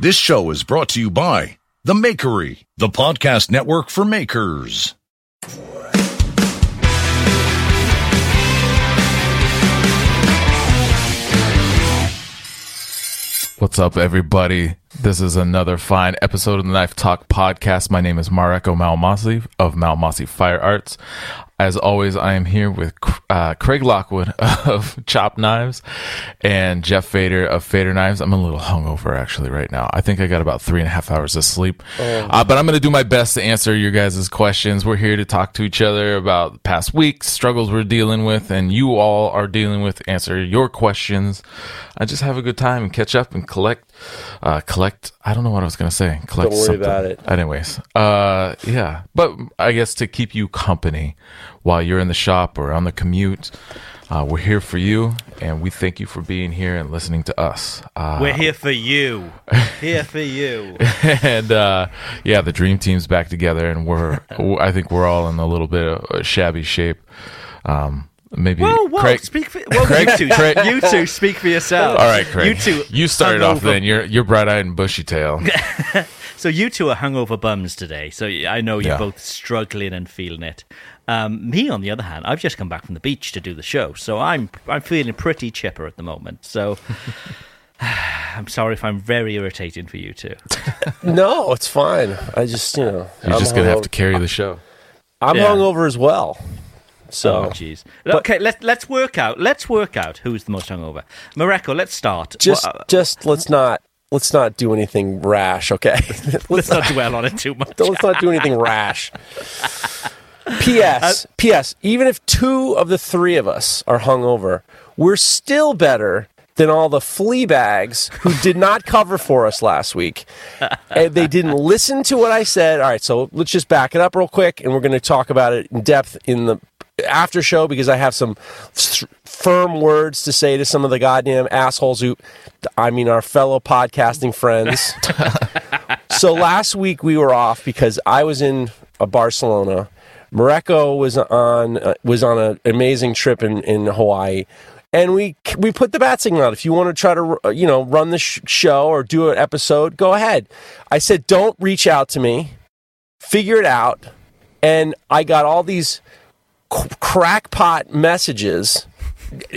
This show is brought to you by The Makery, the podcast network for makers. What's up, everybody? This is another fine episode of the Knife Talk podcast. My name is Mareko Maumasi of Maumasi Fire Arts. As always, I am here with uh, Craig Lockwood of Chop Knives and Geoff Feder of Feder Knives. I'm a little hungover actually right now. I think I got about three and a half hours of sleep, oh. uh, but I'm going to do my best to answer your guys' questions. We're here to talk to each other about past weeks, struggles we're dealing with, and you all are dealing with. Answer your questions. I just have a good time and catch up and collect, uh, collect. I don't know what I was going to say. Collect Don't worry something. about it. Anyways, uh, yeah, but I guess to keep you company while you're in the shop or on the commute. Uh, we're here for you, and we thank you for being here and listening to us. Uh, we're here for you. here for you. and uh, yeah, the dream team's back together, and we're I think we're all in a little bit of shabby shape. Um, maybe whoa, whoa, Craig, speak for well, Craig, you two. Craig, you two speak for yourselves. All right, Craig. You two. You started off then. You're you're bright eyed and bushy tail. so you two are hungover bums today. So I know you're yeah. both struggling and feeling it. Um, me, on the other hand, I've just come back from the beach to do the show, so I'm I'm feeling pretty chipper at the moment. So. I'm sorry if I'm very irritating for you two. no, it's fine. I just, you know, you're I'm just gonna have to carry the show. I'm yeah. hungover as well. So, oh, jeez. Okay, let's let's work out. Let's work out who's the most hungover. Mareko, let's start. Just, well, uh, just let's not let's not do anything rash. Okay, let's, let's not dwell on it too much. let's not do anything rash. P.S. Uh, P.S. Even if two of the three of us are hungover, we're still better than all the flea bags who did not cover for us last week. and they didn't listen to what I said. All right, so let's just back it up real quick, and we're going to talk about it in depth in the after show because I have some firm words to say to some of the goddamn assholes who, I mean, our fellow podcasting friends. so last week we were off because I was in Barcelona Mareko was on uh, was on an amazing trip in, in Hawaii, and we we put the bat signal out. If you want to try to uh, you know run the sh- show or do an episode, go ahead. I said don't reach out to me, figure it out, and I got all these crackpot messages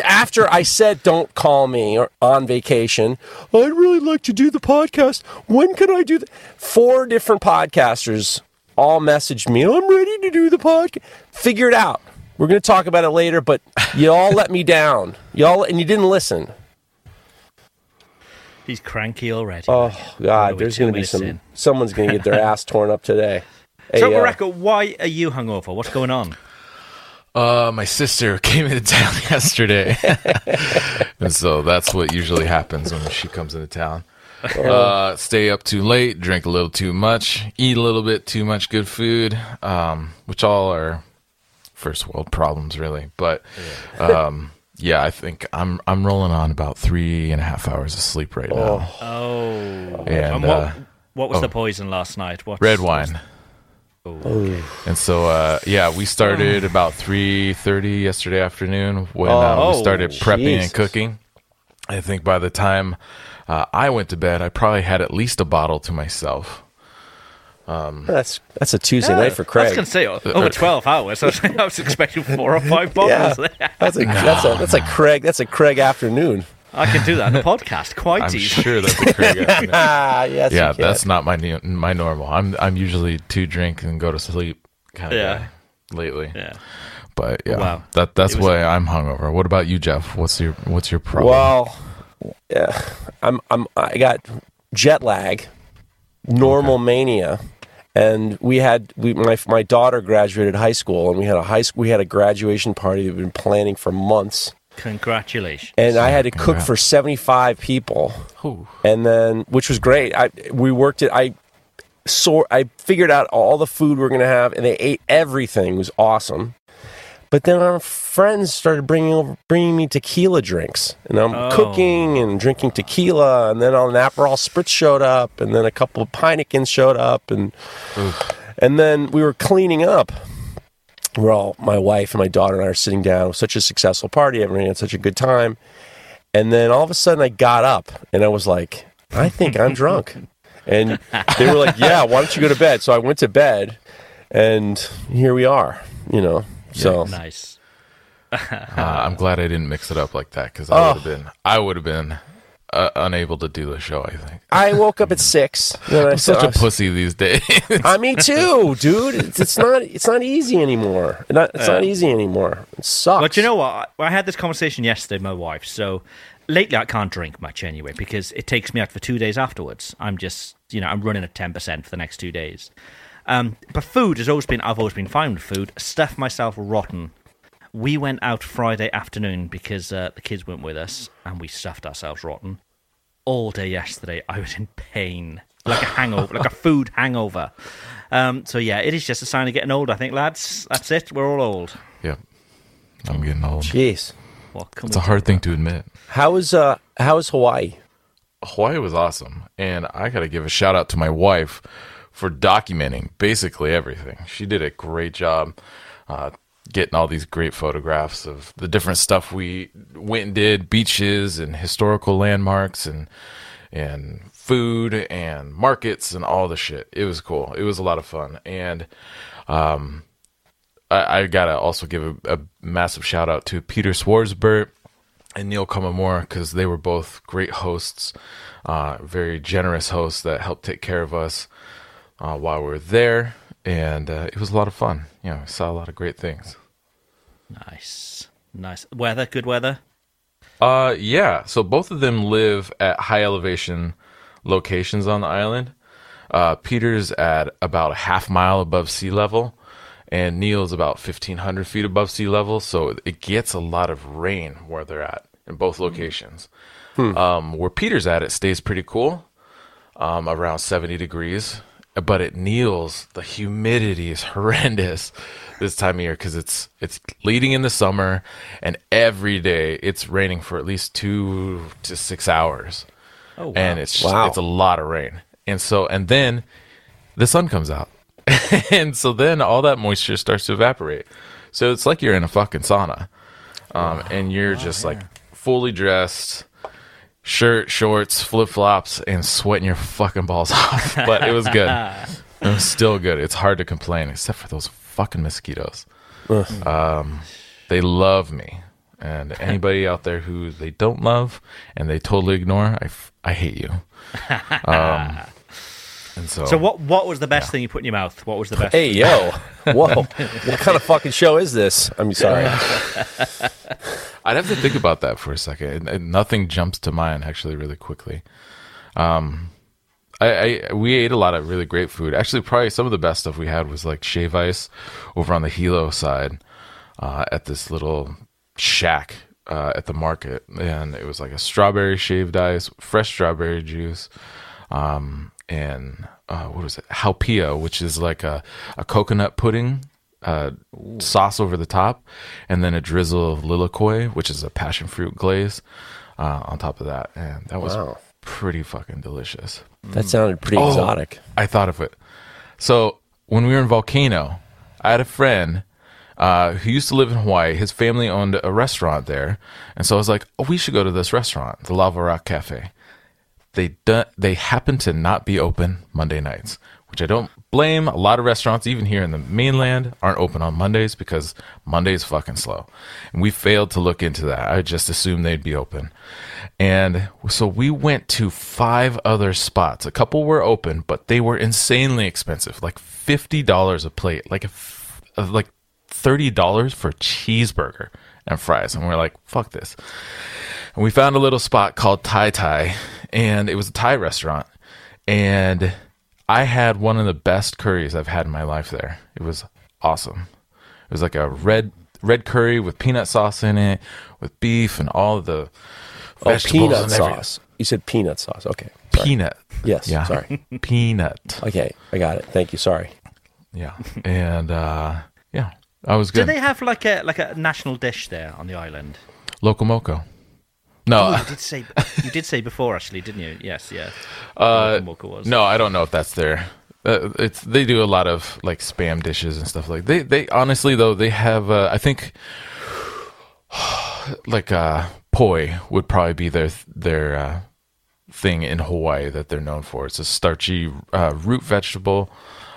after I said don't call me or on vacation, I'd really like to do the podcast. When can I do that? Four different podcasters all messaged me, I'm ready to do the podcast. Figure it out. We're going to talk about it later, but you all let me down. Y'all, and you didn't listen. He's cranky already. Oh God, there's going to be some. In. Someone's going to get their ass torn up today. So, hey, uh, why are you hungover? What's going on? Uh, my sister came into town yesterday, and so that's what usually happens when she comes into town. uh, stay up too late, drink a little too much, eat a little bit too much good food, um, which all are first world problems, really. But um, yeah, I think I'm I'm rolling on about three and a half hours of sleep right now. Oh, oh. and, and what, uh, what was oh, the poison last night? What's, red wine. Oh. And so, uh, yeah, we started about three thirty yesterday afternoon when uh, we started prepping Jesus. and cooking. I think by the time uh, I went to bed. I probably had at least a bottle to myself. Um, that's that's a Tuesday yeah, night for Craig. I was going to say over twelve hours. I was, I was expecting four or five bottles. Yeah, that's a no, that's a that's a Craig that's a Craig afternoon. I can do that in a podcast quite I'm easily. sure that's a Craig afternoon. yes, yeah, that's not my my normal. I'm I'm usually two drink and go to sleep kind of yeah. guy lately. Yeah. But yeah, wow. that that's why I'm hungover. What about you, Geoff? What's your what's your problem? Well, yeah, I'm I'm I got jet lag, normal okay. mania, and we had we my my daughter graduated high school, and we had a high school we had a graduation party we've been planning for months, Congratulations. and I had to cook for 75 people. Ooh. And then, which was great. I we worked it. I sort. I figured out all the food we are gonna have, and they ate everything. It was awesome. But then our friends started bringing over, bringing me tequila drinks, and I'm Oh. cooking and drinking tequila, and then an Aperol Spritz showed up, and then a couple of Heinekens showed up, and and then we were cleaning up. We're all my wife and my daughter and I are sitting down. It was such a successful party. Everyone had such a good time. And then all of a sudden, I got up and I was like, I think I'm drunk. And they were like, Yeah, why don't you go to bed? So I went to bed, and here we are. You know, so nice. Uh, I'm glad I didn't mix it up like that because I Oh. would have been I would have been uh, unable to do the show. I think I woke up at six. Then I I'm such a pussy these days. I me too, dude. It's, it's not. It's not easy anymore. Not, it's not easy anymore. It sucks. But you know what? I had this conversation yesterday with my wife. So lately, I can't drink much anyway because it takes me out for two days afterwards. I'm just, you know, I'm running at ten percent for the next two days. Um, but food has always been. I've always been fine with food. Stuff myself rotten. We went out Friday afternoon because uh, the kids weren't with us, and we stuffed ourselves rotten. All day yesterday, I was in pain, like a hangover, like a food hangover. Um, so yeah, it is just a sign of getting old. I think, lads. That's it. We're all old. Yeah. I'm getting old. Jeez. What can It's a hard thing to admit. How is uh how is Hawaii? Hawaii was awesome, and I got to give a shout out to my wife for documenting basically everything. She did a great job uh, getting all these great photographs of the different stuff we went and did, beaches and historical landmarks and and food and markets and all the shit. It was cool. It was a lot of fun, and um, I, I gotta also give a, a massive shout out to Peter Swarsbert and Neil Kamamura because they were both great hosts, uh, very generous hosts that helped take care of us uh, while we were there, and uh, it was a lot of fun. You know, saw a lot of great things. Nice, nice weather. Good weather. Uh, yeah. So both of them live at high elevation locations on the island. Uh, Peter's at about a half mile above sea level, and Neil's about fifteen hundred feet above sea level. So it gets a lot of rain where they're at in both locations. Um, where Peter's at, it stays pretty cool, um, around seventy degrees. But at Neil's, the humidity is horrendous this time of year because it's it's leading in the summer, and every day it's raining for at least two to six hours Oh, wow. and it's Wow. it's a lot of rain. And so and then the sun comes out. and so then all that moisture starts to evaporate. So it's like you're in a fucking sauna. Um, and you're just like fully dressed, shirt, shorts, flip flops, and sweating your fucking balls off. but it was good. It was still good. It's hard to complain, except for those fucking mosquitoes. Um, they love me. And anybody out there who they don't love and they totally ignore, I, f- I hate you. Um, and so, So what? What was the best thing you put in your mouth? What was the best? Hey yo, whoa! what kind of fucking show is this? I'm sorry. I'd have to think about that for a second. And- and nothing jumps to mind actually really quickly. Um, I, I we ate a lot of really great food. Actually, probably some of the best stuff we had was like shave ice over on the Hilo side uh, at this little shack uh, at the market, and it was like a strawberry shaved ice, fresh strawberry juice, um, and uh, what was it? Haupia, which is like a, a coconut pudding uh, sauce over the top, and then a drizzle of lilikoi, which is a passion fruit glaze, uh, on top of that, and that was Wow. pretty fucking delicious. That sounded pretty Oh. exotic. I thought of it. So when we were in Volcano, I had a friend uh, who used to live in Hawaii. His family owned a restaurant there, and so I was like, "Oh, we should go to this restaurant, the Lava Rock Cafe." They do, they happen to not be open Monday nights, which I don't blame. A lot of restaurants, even here in the mainland, aren't open on Mondays because Monday's fucking slow, and we failed to look into that. I just assumed they'd be open, and so we went to five other spots. A couple were open, but they were insanely expensive, like fifty dollars a plate, like a f- like thirty dollars for a cheeseburger and fries, and we're like, fuck this. And we found a little spot called Thai Thai, and it was a Thai restaurant. And I had one of the best curries I've had in my life there. It was awesome. It was like a red red curry with peanut sauce in it, with beef and all of the Oh, peanut and every- sauce. You said peanut sauce. Okay. Sorry. Peanut. Yes. Yeah. Sorry. Peanut. Okay. I got it. Thank you. Sorry. Yeah. And uh yeah, I was good. Do they have like a like a national dish there on the island? Locomoco. No, Oh, you did say you did say before, actually, didn't you? Yes, yeah. uh, Locomoco was. no, I don't know if that's there. Uh, it's they do a lot of like spam dishes and stuff like they they honestly though they have uh, I think like uh poi would probably be their their uh, thing in Hawaii that they're known for. It's a starchy uh, root vegetable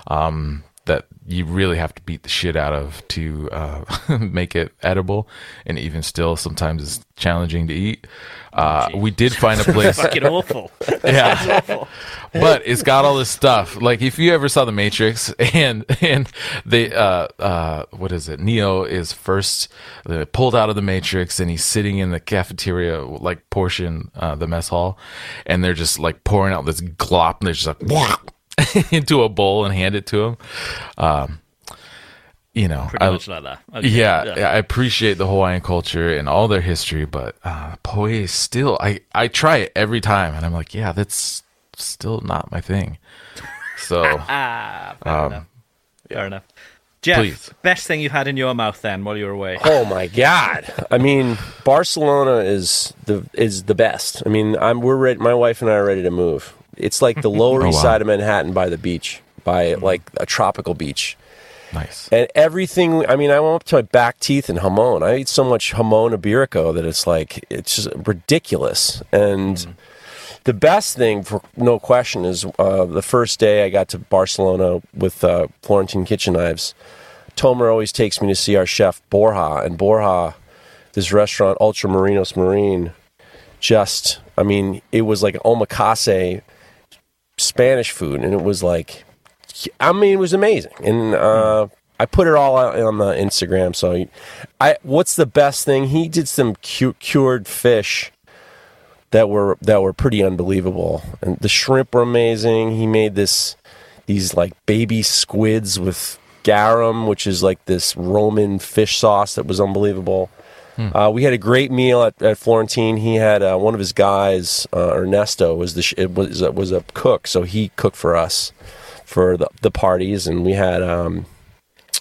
um, that you really have to beat the shit out of to uh, make it edible, and even still, sometimes it's challenging to eat. Uh, we did find a place, Fucking awful. yeah, awful. but it's got all this stuff. Like if you ever saw The Matrix, and and they uh uh what is it? Neo is first uh, pulled out of the Matrix, and he's sitting in the cafeteria like portion, uh, the mess hall, and they're just like pouring out this glop, and they're just like into a bowl and hand it to him. Um, you know, Pretty I- much like that. Okay, yeah, I appreciate the Hawaiian culture and all their history, but uh, poi is still. I I try it every time, and I'm like, yeah, that's still not my thing. So Ah, fair enough. Fair enough. Geoff, Please. best thing you've had in your mouth then while you were away? Oh my God! I mean, Barcelona is the is the best. I mean, I'm we're ready. My wife and I are ready to move. It's like the Lower Oh, East wow. Side of Manhattan by the beach, by like a tropical beach, nice. and everything. I mean, I went up to my back teeth in jamon. I eat so much jamon iberico that it's like it's just ridiculous. And the best thing, for no question, is uh, the first day I got to Barcelona with uh, Florentine Kitchen Knives. Tomer always takes me to see our chef Borja, and Borja, this restaurant Ultramarinos Marine, just I mean, it was like omakase Spanish food, and it was like, I mean, it was amazing, and uh, I put it all out on the Instagram. So, I what's the best thing? He did some cu- cured fish that were that were pretty unbelievable, and the shrimp were amazing. He made this these like baby squids with garum, which is like this Roman fish sauce that was unbelievable. Uh, we had a great meal at, at Florentine. He had uh, one of his guys, uh, Ernesto, was the sh- it was was a cook, so he cooked for us for the, the parties, and we had um,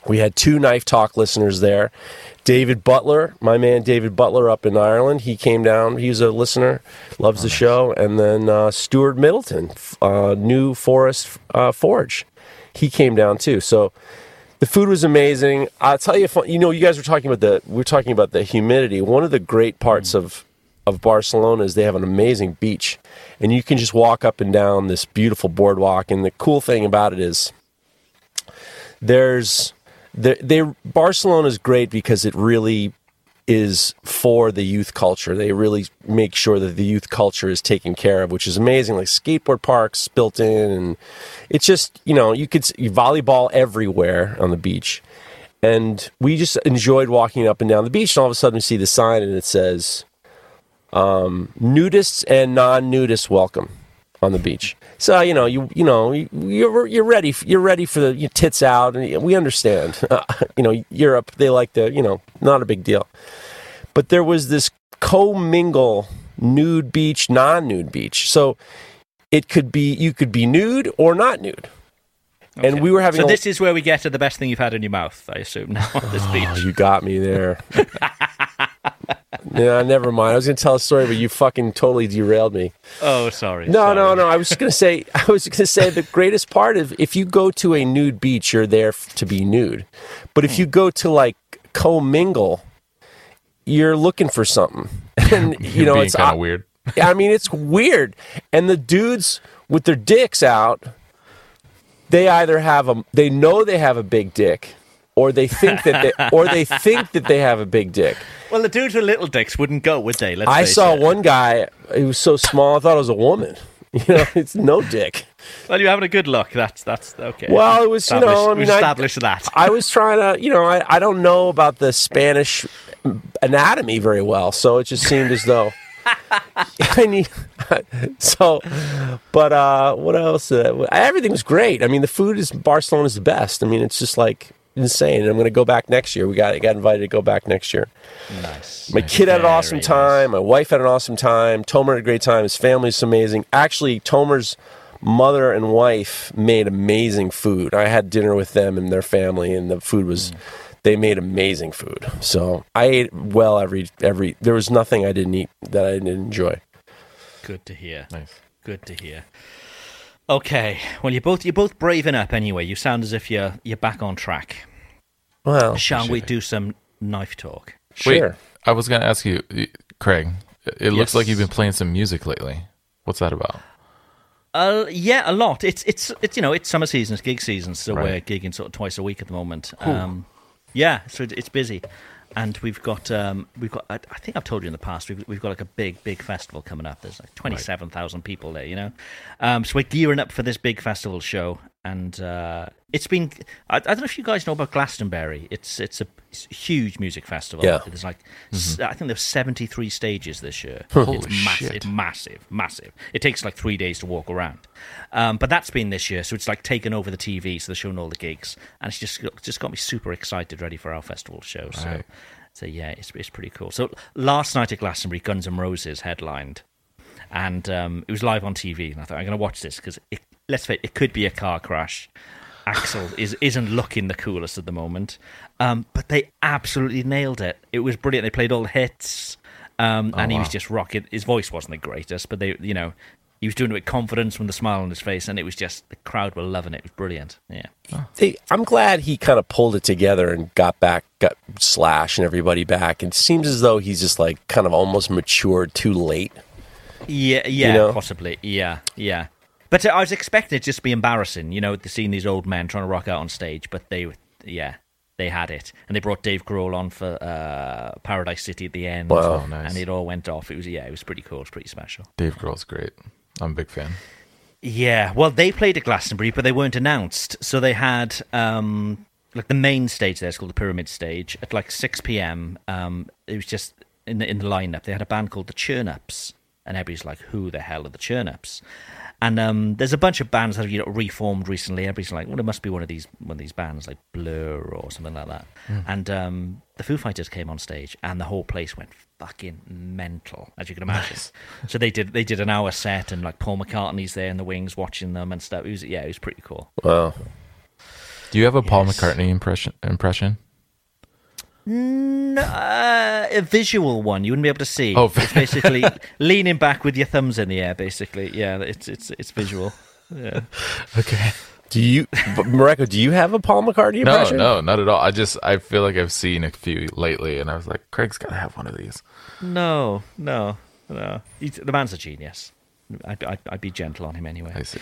we had two knife talk listeners there. David Butler, my man David Butler up in Ireland, he came down. He's a listener, loves the show, and then uh, Stuart Middleton, uh, New Forest uh, Forge, he came down too. So the food was amazing. I'll tell you, you know, you guys were talking about the we are talking about the humidity. One of the great parts mm. of of Barcelona is they have an amazing beach, and you can just walk up and down this beautiful boardwalk. And the cool thing about it is there's they Barcelona is great because it really is for the youth culture. They really make sure that the youth culture is taken care of, which is amazing. Like skateboard parks built in, and it's just you know you could s- volleyball everywhere on the beach. And we just enjoyed walking up and down the beach, and all of a sudden we see the sign, and it says um, "nudists and non-nudists welcome" on the beach. So you know, you you know, you- you're you're ready. You're ready for the tits out, and we understand. you know, Europe they like the you know, not a big deal. But there was this co-mingle nude beach, non-nude beach. So it could be you could be nude or not nude. And we were having So a- this is where we get to the best thing you've had in your mouth, I assume, now on this oh, beach. Oh, you got me there. yeah, never mind. I was going to tell a story, but you fucking totally derailed me. Oh, sorry. No, sorry. no, no. I was just going to say, I was going to say the greatest part of if you go to a nude beach, you're there to be nude. But if hmm. you go to like commingle, you're looking for something. And you You're know, being it's kind of weird. I mean, it's weird. And the dudes with their dicks out, they either have a, they know they have a big dick, or they think that they, or they think that they have a big dick. Well, the dudes with little dicks wouldn't go, would they? Let's I saw it. one guy. He was so small, I thought it was a woman. You know, it's no dick. Well, you're having a good look. That's that's okay. Well, it was, you know, I mean, established that. I was trying to, you know, I, I don't know about the Spanish anatomy very well, so it just seemed as though I need. So, but uh, what else? Uh, everything was great. I mean, the food is Barcelona's the best. I mean, it's just like insane. And I'm going to go back next year. We got got invited to go back next year. Nice. My kid had an awesome nice. time. My wife had an awesome time. Tomer had a great time. His family's amazing. Actually, Tomer's mother and wife made amazing food. I had dinner with them and their family, and the food was. Mm. They made amazing food. So I ate well every every. There was nothing I didn't eat that I didn't enjoy. Good to hear. Nice. Good to hear. Okay. Well, you're both you're both braving up anyway. You sound as if you're you're back on track. Well, Shall we do some knife talk? sure. Wait, I was going to ask you, Craig. It looks Yes. like you've been playing some music lately. What's that about? Uh, yeah, a lot. It's it's it's you know it's summer season, it's gig season, so Right. we're gigging sort of twice a week at the moment. Um, yeah, so it's busy, and we've got um, we've got. I, I think I've told you in the past we've we've got like a big big festival coming up. There's like twenty seven thousand people there, you know. Um, so we're gearing up for this big festival show, and uh, it's been. I, I don't know if you guys know about Glastonbury. It's it's a, it's a huge music festival. Yeah. There's like s- I think there's seventy three stages this year. Holy it's massive. shit. Massive, massive. It takes like three days to walk around. Um, but that's been this year, so it's like taken over the TV, so they're showing all the gigs, and it's just got- just got me super excited, ready for our festival show. So, Right. so yeah, it's it's pretty cool. So last night at Glastonbury, Guns N' Roses headlined, and um, it was live on TV, and I thought I'm going to watch this because let's face it, it could be a car crash. Axl is isn't looking the coolest at the moment, um, but they absolutely nailed it. It was brilliant. They played all the hits, um, and he was just rocking. His voice wasn't the greatest, but they, you know, he was doing it with confidence from the smile on his face, and it was just the crowd were loving it. It was brilliant. Yeah, They, I'm glad he kind of pulled it together and got back, got Slash and everybody back. It seems as though he's just like kind of almost matured too late. yeah, yeah, know? possibly, yeah, yeah. But I was expecting it just to be embarrassing, you know, to seeing these old men trying to rock out on stage, but they, yeah. They had it, and they brought Dave Grohl on for uh, Paradise City at the end, Wow. Oh, nice. and it all went off. It was yeah, it was pretty cool. It was pretty special. Dave Grohl's great. I'm a big fan. Yeah, well, they played at Glastonbury, but they weren't announced. So they had um, like the main stage there. It's called the Pyramid Stage at like six p.m. Um, it was just in the in the lineup. They had a band called the Churnups, and everybody's like, "Who the hell are the Churn Ups?" And um, there's a bunch of bands that have you know reformed recently. Everybody's like, "Well, it must be one of these one of these bands like Blur or something like that." And um, the Foo Fighters came on stage, and the whole place went fucking mental, as you can imagine. So they did they did an hour set, and like Paul McCartney's there in the wings watching them and stuff. It was yeah, it was pretty cool. Wow. Do you have a Paul Yes. McCartney impression? Impression? No, uh, a visual one you wouldn't be able to see. Oh. it's basically leaning back with your thumbs in the air. Basically, yeah, it's it's it's visual. Yeah. Okay. Do you, but Mareko, do you have a Paul McCartney impression? No, no, not at all. I just I feel like I've seen a few lately, and I was like, Craig's got to have one of these. No, no, no. He's, the man's a genius. I'd, I'd, I'd be gentle on him anyway. I see.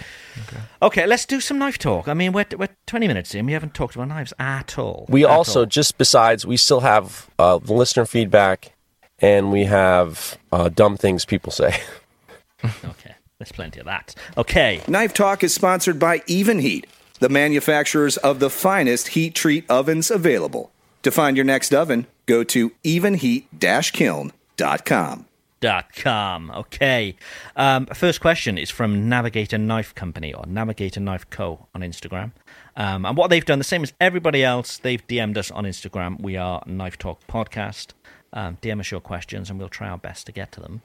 Okay, let's do some knife talk. I mean, we're, we're 20 minutes in. We haven't talked about knives at all. We At also, all. just besides, we still have uh, the listener feedback and we have uh, dumb things people say. Okay, there's plenty of that. Okay, Knife Talk is sponsored by Evenheat, the manufacturers of the finest heat treat ovens available. To find your next oven, go to evenheat-kiln.com. com. Okay. Um, first question is from Navigator Knife Company or Navigator Knife Co. on Instagram. Um, and what they've done, the same as everybody else, they've DM'd us on Instagram. We are Knife Talk Podcast. Um, DM us your questions and we'll try our best to get to them.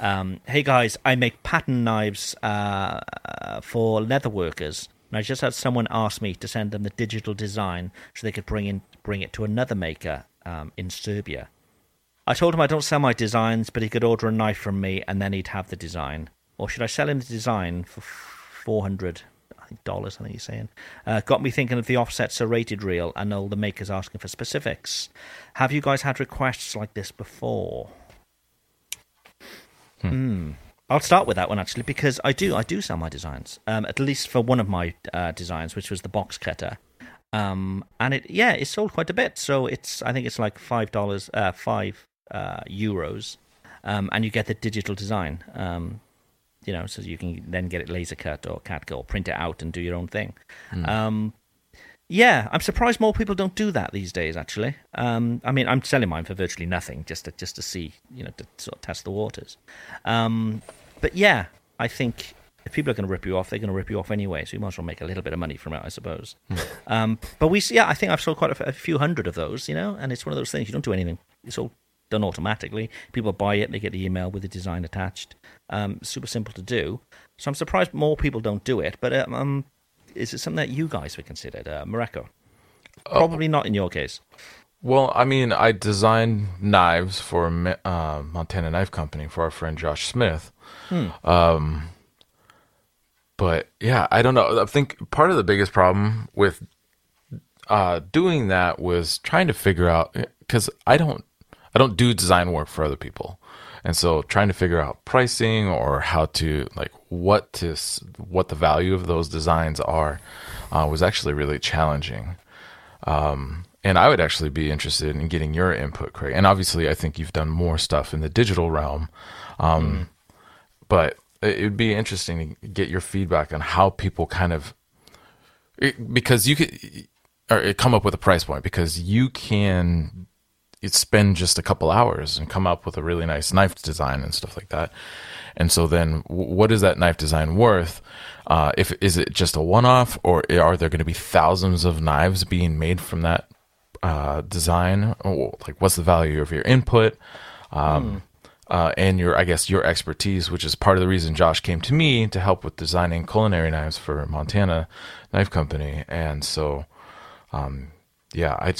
Um, hey guys, I make pattern knives uh, uh, for leather workers. And I just had someone ask me to send them the digital design so they could bring in bring it to another maker um, in Serbia. I told him I don't sell my designs, but he could order a knife from me and then he'd have the design. Or should I sell him the design for 400 dollars, I think he's saying. Uh, got me thinking of the offset serrated reel and all the makers asking for specifics. Have you guys had requests like this before? Hmm. I'll start with that one actually because I do I do sell my designs. Um, at least for one of my uh, designs, which was the box cutter. Um, and it yeah, it sold quite a bit. So it's I think it's like five dollars, uh, five uh, euros, um, and you get the digital design. Um, you know, so you can then get it laser cut or cat or print it out and do your own thing. Um, yeah, I'm surprised more people don't do that these days. Actually, um, I mean, I'm selling mine for virtually nothing, just to just to see, you know, to sort of test the waters. Um, but yeah, I think if people are going to rip you off, they're going to rip you off anyway. So you might as well make a little bit of money from it, I suppose. um, but we, yeah, I think I've sold quite a, a, few hundred of those, you know, and it's one of those things you don't do anything; it's all done automatically. People buy it, they get the email with the design attached. Um, super simple to do. So I'm surprised more people don't do it. But um, um is it something that you guys would consider, uh, Mareko? Probably not in your case. Well, I mean, I designed knives for uh, Montana Knife Company for our friend Josh Smith. Hmm. Um, but yeah, I don't know. I think part of the biggest problem with uh, doing that was trying to figure out because I don't I don't do design work for other people, and so trying to figure out pricing or how to like what to what the value of those designs are uh, was actually really challenging. Um, and I would actually be interested in getting your input, Craig. And obviously, I think you've done more stuff in the digital realm, um, mm. but it would be interesting to get your feedback on how people kind of because you could or come up with a price point because you can spend just a couple hours and come up with a really nice knife design and stuff like that. And so then, what is that knife design worth? Uh, if is it just a one-off, or are there going to be thousands of knives being made from that uh, design? Or, like, what's the value of your input? Um, mm uh, and your, I guess, your expertise, which is part of the reason Josh came to me to help with designing culinary knives for Montana Knife Company. And so, um, yeah, I,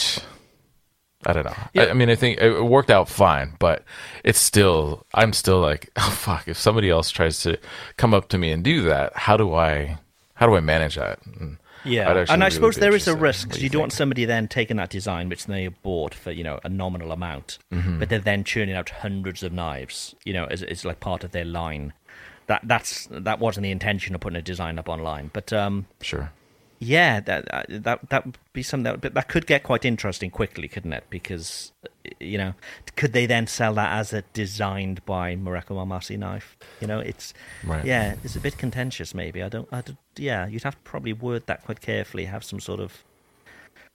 I don't know. Yeah. I, I, mean, I think it worked out fine, but it's still, I'm still like, oh fuck, if somebody else tries to come up to me and do that, how do I, how do I manage that? And, yeah, and I really suppose there is a risk because you, you don't want somebody then taking that design which they bought for you know a nominal amount, mm-hmm. but they're then churning out hundreds of knives, you know, as, as like part of their line. That that's that wasn't the intention of putting a design up online, but um, sure yeah, that uh, that that would be something that that could get quite interesting quickly, couldn't it? Because you know, could they then sell that as a designed by Mareko Maumasi knife? You know, it's right. yeah, it's a bit contentious. Maybe I don't, I don't. Yeah, you'd have to probably word that quite carefully. Have some sort of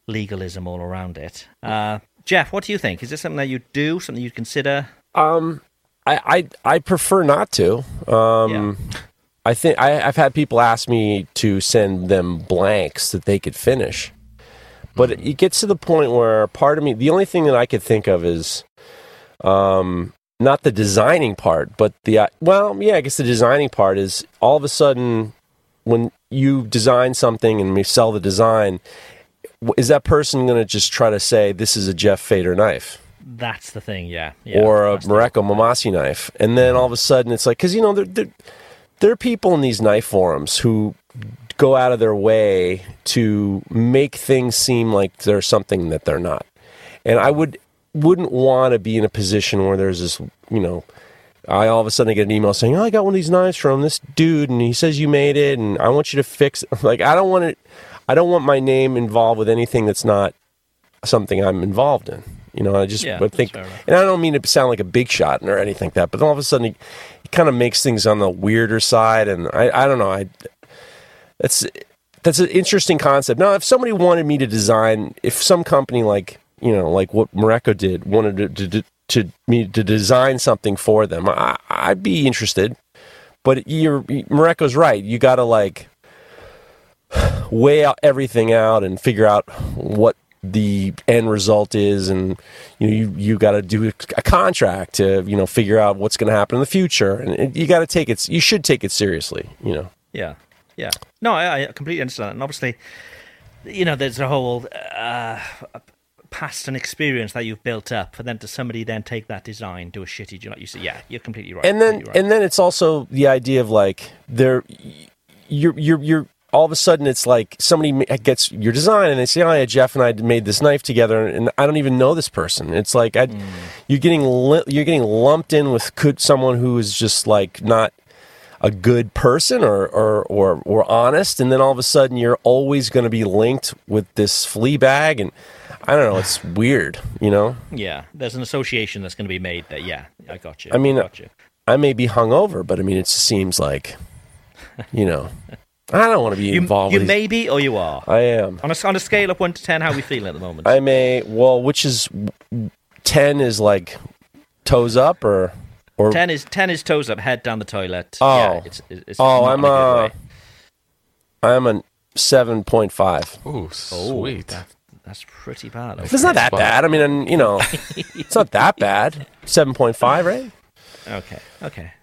legalism all around it. Uh, Geoff, what do you think? Is this something that you do? Something you'd consider? Um, I I, I prefer not to. Um, yeah. I think I, have had people ask me to send them blanks that they could finish, but mm-hmm. it gets to the point where part of me, the only thing that I could think of is, um, not the designing part, but the uh, well, yeah, I guess the designing part is all of a sudden when you design something and we sell the design, is that person going to just try to say this is a Geoff Feder knife? That's the thing, yeah. yeah or a Mareko Maumasi knife, and then all of a sudden it's like because you know they're, they're there are people in these knife forums who go out of their way to make things seem like they're something that they're not. And I would wouldn't want to be in a position where there's this, you know, I all of a sudden get an email saying, "Oh, I got one of these knives from this dude, and he says you made it, and I want you to fix." It. Like, I don't want it. I don't want my name involved with anything that's not something I'm involved in. You know, I just yeah, think, and I don't mean to sound like a big shot or anything like that, but all of a sudden, it, it kind of makes things on the weirder side, and I, I don't know, I that's that's an interesting concept. Now, if somebody wanted me to design, if some company like you know, like what Mareko did, wanted to, to, to me to design something for them, I, I'd be interested. But you're Mareko's right. You got to like weigh out everything out and figure out what the end result is and you know you you got to do a contract to you know figure out what's going to happen in the future. And you got to take it you should take it seriously you know. Yeah. Yeah. No i, I completely understand and obviously you know there's a whole uh, past and experience that you've built up for then to somebody then take that design do a shitty job. You say yeah you're completely right. And then right. and then it's also the idea of like there you're you're you're all of a sudden it's like somebody gets your design and they say, "Oh yeah, Geoff and I made this knife together," and I don't even know this person. It's like mm. you're getting you're getting lumped in with could someone who is just like not a good person or or or, or honest, and then all of a sudden you're always going to be linked with this flea bag and. I don't know. It's weird, you know. Yeah, there's an association that's going to be made. That yeah, I got you. I mean, I, got you. I may be hungover, but I mean, it just seems like, you know, I don't want to be you, involved. You with may be or you are. I am. On a, on a scale of 1 to 10, how are we feeling at the moment? I may, well, which is 10 is like toes up or. Or ten is ten is toes up, head down the toilet. Oh. yeah, it's, it's oh, I'm in a good a way. I'm a seven point five. Oh, sweet. that- that's pretty bad. It's not that bad. I mean, you know, it's not that bad. Seven point five, right? Okay, okay.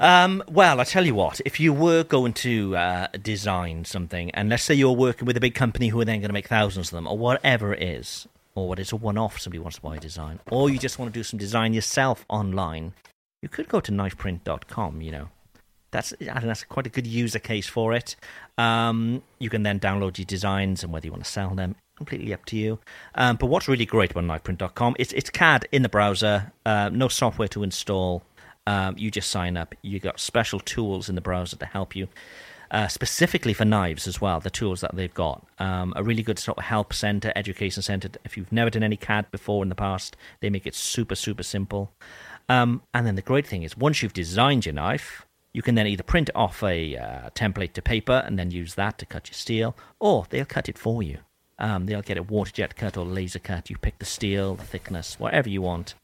Um, well, I tell you what, if you were going to uh, design something, and let's say you're working with a big company who are then going to make thousands of them, or whatever it is, or what it's a one-off, somebody wants to buy a design, or you just want to do some design yourself online, you could go to knifeprint.com. You know, that's I think that's quite a good user case for it. Um, you can then download your designs, and whether you want to sell them, completely up to you. Um, but what's really great about knifeprint.com, it's it's CAD in the browser, uh, no software to install. Um, you just sign up. You got special tools in the browser to help you, uh, specifically for knives as well. The tools that they've got, um, a really good sort of help center, education center. If you've never done any CAD before in the past, they make it super super simple. Um, and then the great thing is, once you've designed your knife, you can then either print off a uh, template to paper and then use that to cut your steel, or they'll cut it for you. Um, they'll get a water jet cut or laser cut. You pick the steel, the thickness, whatever you want,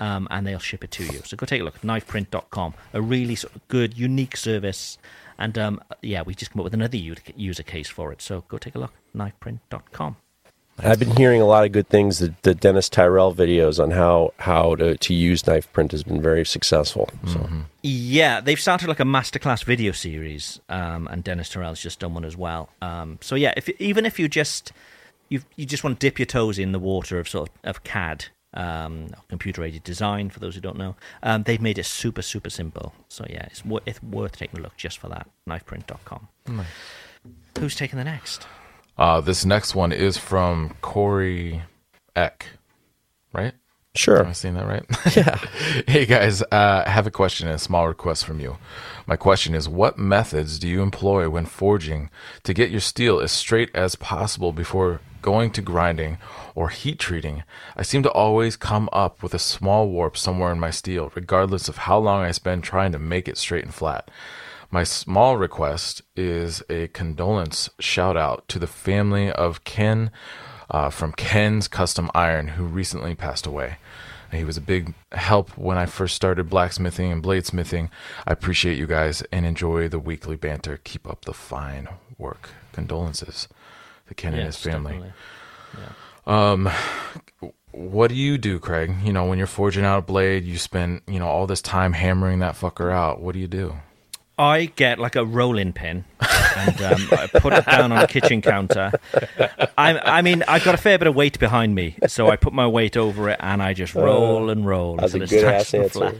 um, and they'll ship it to you. So go take a look at knifeprint.com, a really sort of good, unique service. And um, yeah, we just come up with another user case for it. So go take a look, knifeprint.com. I've been hearing a lot of good things. The, the Dennis Tyrell videos on how how to, to use Knifeprint has been very successful. So Yeah, they've started like a masterclass video series, um, and Dennis Tyrell's just done one as well. Um, so yeah, if even if you just you you just want to dip your toes in the water of sort of, of CAD, um, computer aided design, for those who don't know, um, they've made it super super simple. So yeah, it's, wor- it's worth taking a look just for that. Knifeprint.com. Who's taking the next? Uh, this next one is from Corey Eck, right? sure, Am I saying that right? yeah. hey guys, uh, I have a question and a small request from you. My question is what methods do you employ when forging to get your steel as straight as possible before going to grinding or heat treating? I seem to always come up with a small warp somewhere in my steel, regardless of how long I spend trying to make it straight and flat. My small request is a condolence shout out to the family of Ken uh, from Ken's Custom Iron, who recently passed away. He was a big help when I first started blacksmithing and bladesmithing. I appreciate you guys and enjoy the weekly banter. Keep up the fine work. Condolences to Ken and his Yes, family. Definitely. What do you do, Craig? You know, when you're forging out a blade, you spend, you know, all this time hammering that fucker out. What do you do? I get like a rolling pin and um, I put it down on a kitchen counter. I, I mean, I've got a fair bit of weight behind me, so I put my weight over it and I just roll and roll. that's a until it's good nice ass answer. flat.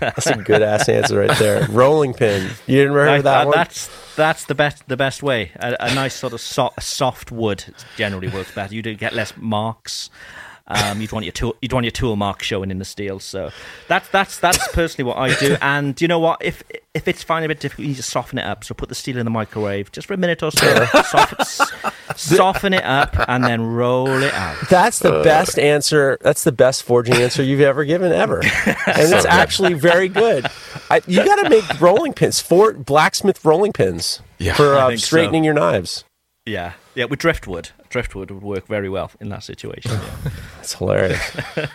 That's a good ass answer right there. Rolling pin. You didn't remember that uh, one? That's that's the best the best way. A, a nice sort of so, soft wood generally works better. You do get less marks. Um, you'd want your tool, you'd want your tool mark showing in the steel. So that's that's that's personally what I do. And you know what? If if it's finding a bit difficult, you just soften it up. So put the steel in the microwave just for a minute or so. soften, soften it up and then roll it out. That's the best answer. That's the best forging answer you've ever given ever, and it's actually very good. I, you got to make rolling pins for blacksmith rolling pins Yeah. for uh, think so. straightening your knives. Yeah, yeah. With driftwood, driftwood would work very well in that situation. Yeah. That's hilarious.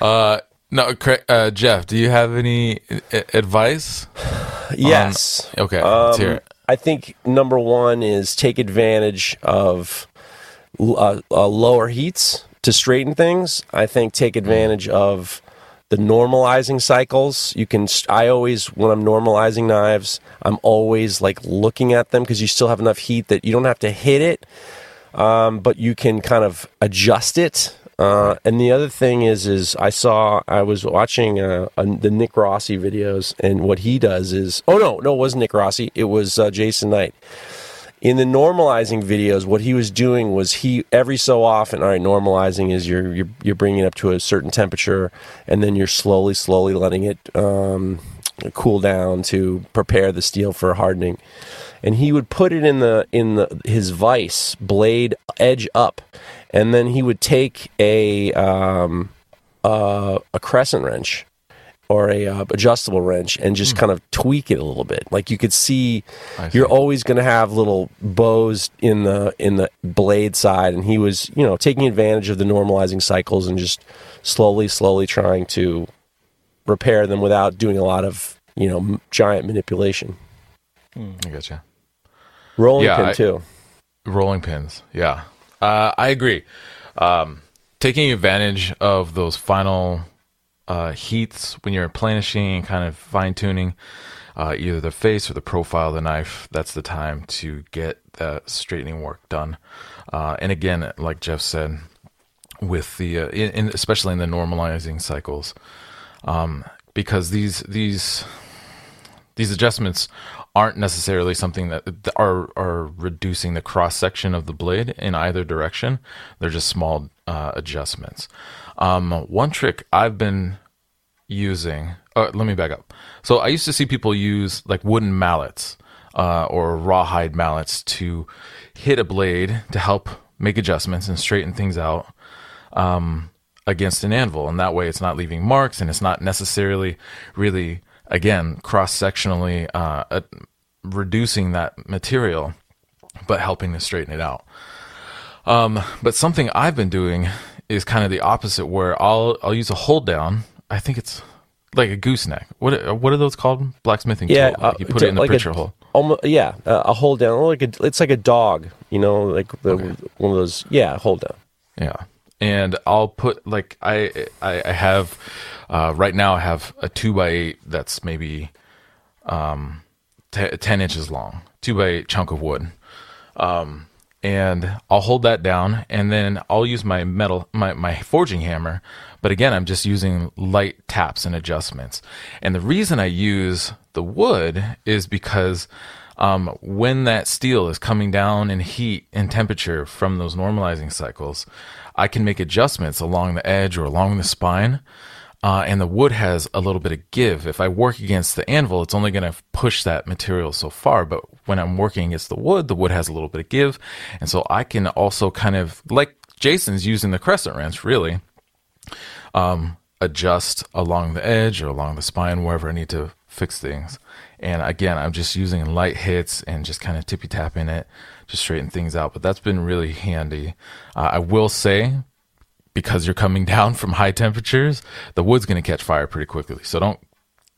Uh, no, Craig, uh, Geoff, do you have any a- advice? yes. Okay, let's hear Um, it. I think number one is take advantage of uh, uh, lower heats to straighten things. I think take advantage of the normalizing cycles. You can. I always when I'm normalizing knives, I'm always like looking at them because you still have enough heat that you don't have to hit it, um, but you can kind of adjust it. Uh, and the other thing is, is I saw I was watching uh, uh, the Nick Rossi videos, and what he does is, oh no, no, it wasn't Nick Rossi, it was uh, Jason Knight. In the normalizing videos, what he was doing was he every so often, all right, normalizing is you're you're, you're bringing it up to a certain temperature, and then you're slowly, slowly letting it um, cool down to prepare the steel for hardening. And he would put it in the in the his vise blade edge up, and then he would take a um, uh, a crescent wrench or a uh, adjustable wrench and just kind of tweak it a little bit. Like you could see, I you're always going to have little bows in the in the blade side, and he was you know taking advantage of the normalizing cycles and just slowly, slowly trying to repair them without doing a lot of you know m- giant manipulation. I gotcha. Rolling Yeah, pin I- too. Rolling pins, yeah. Uh, I agree. Um, taking advantage of those final uh, heats when you're planishing and kind of fine tuning uh, either the face or the profile of the knife, that's the time to get that straightening work done. Uh, and again, like Geoff said, with the uh, in, in, especially in the normalizing cycles, um, because these these these adjustments aren't necessarily something that are are reducing the cross section of the blade in either direction. They're just small uh, adjustments. Um, one trick I've been using. Uh, let me back up. So I used to see people use like wooden mallets uh, or rawhide mallets to hit a blade to help make adjustments and straighten things out um, against an anvil, and that way it's not leaving marks and it's not necessarily really again cross sectionally uh, uh, reducing that material, but helping to straighten it out. Um, but something I've been doing is kind of the opposite, where I'll I'll use a hold down. I think it's like a gooseneck. What what are those called? Blacksmithing Yeah, tool. Like uh, you put to- it in the like a- pritchel hole. Almost, yeah, uh, a hold down, like a, it's like a dog, you know, like the, one of those. Yeah, hold down. Yeah, and I'll put like I I, I have uh, right now I have a two by eight that's maybe um, te- ten inches long, two by eight chunk of wood, um, and I'll hold that down, and then I'll use my metal my my forging hammer. But again, I'm just using light taps and adjustments. And the reason I use the wood is because um, when that steel is coming down in heat and temperature from those normalizing cycles, I can make adjustments along the edge or along the spine. Uh, and the wood has a little bit of give. If I work against the anvil, it's only going to push that material so far. But when I'm working against the wood, the wood has a little bit of give. And so I can also kind of, like Jason's using the crescent wrench, really, um, adjust along the edge or along the spine, wherever I need to fix things. And again, I'm just using light hits and just kind of tippy tapping it to straighten things out. But that's been really handy. Uh, I will say, because you're coming down from high temperatures, the wood's going to catch fire pretty quickly. So don't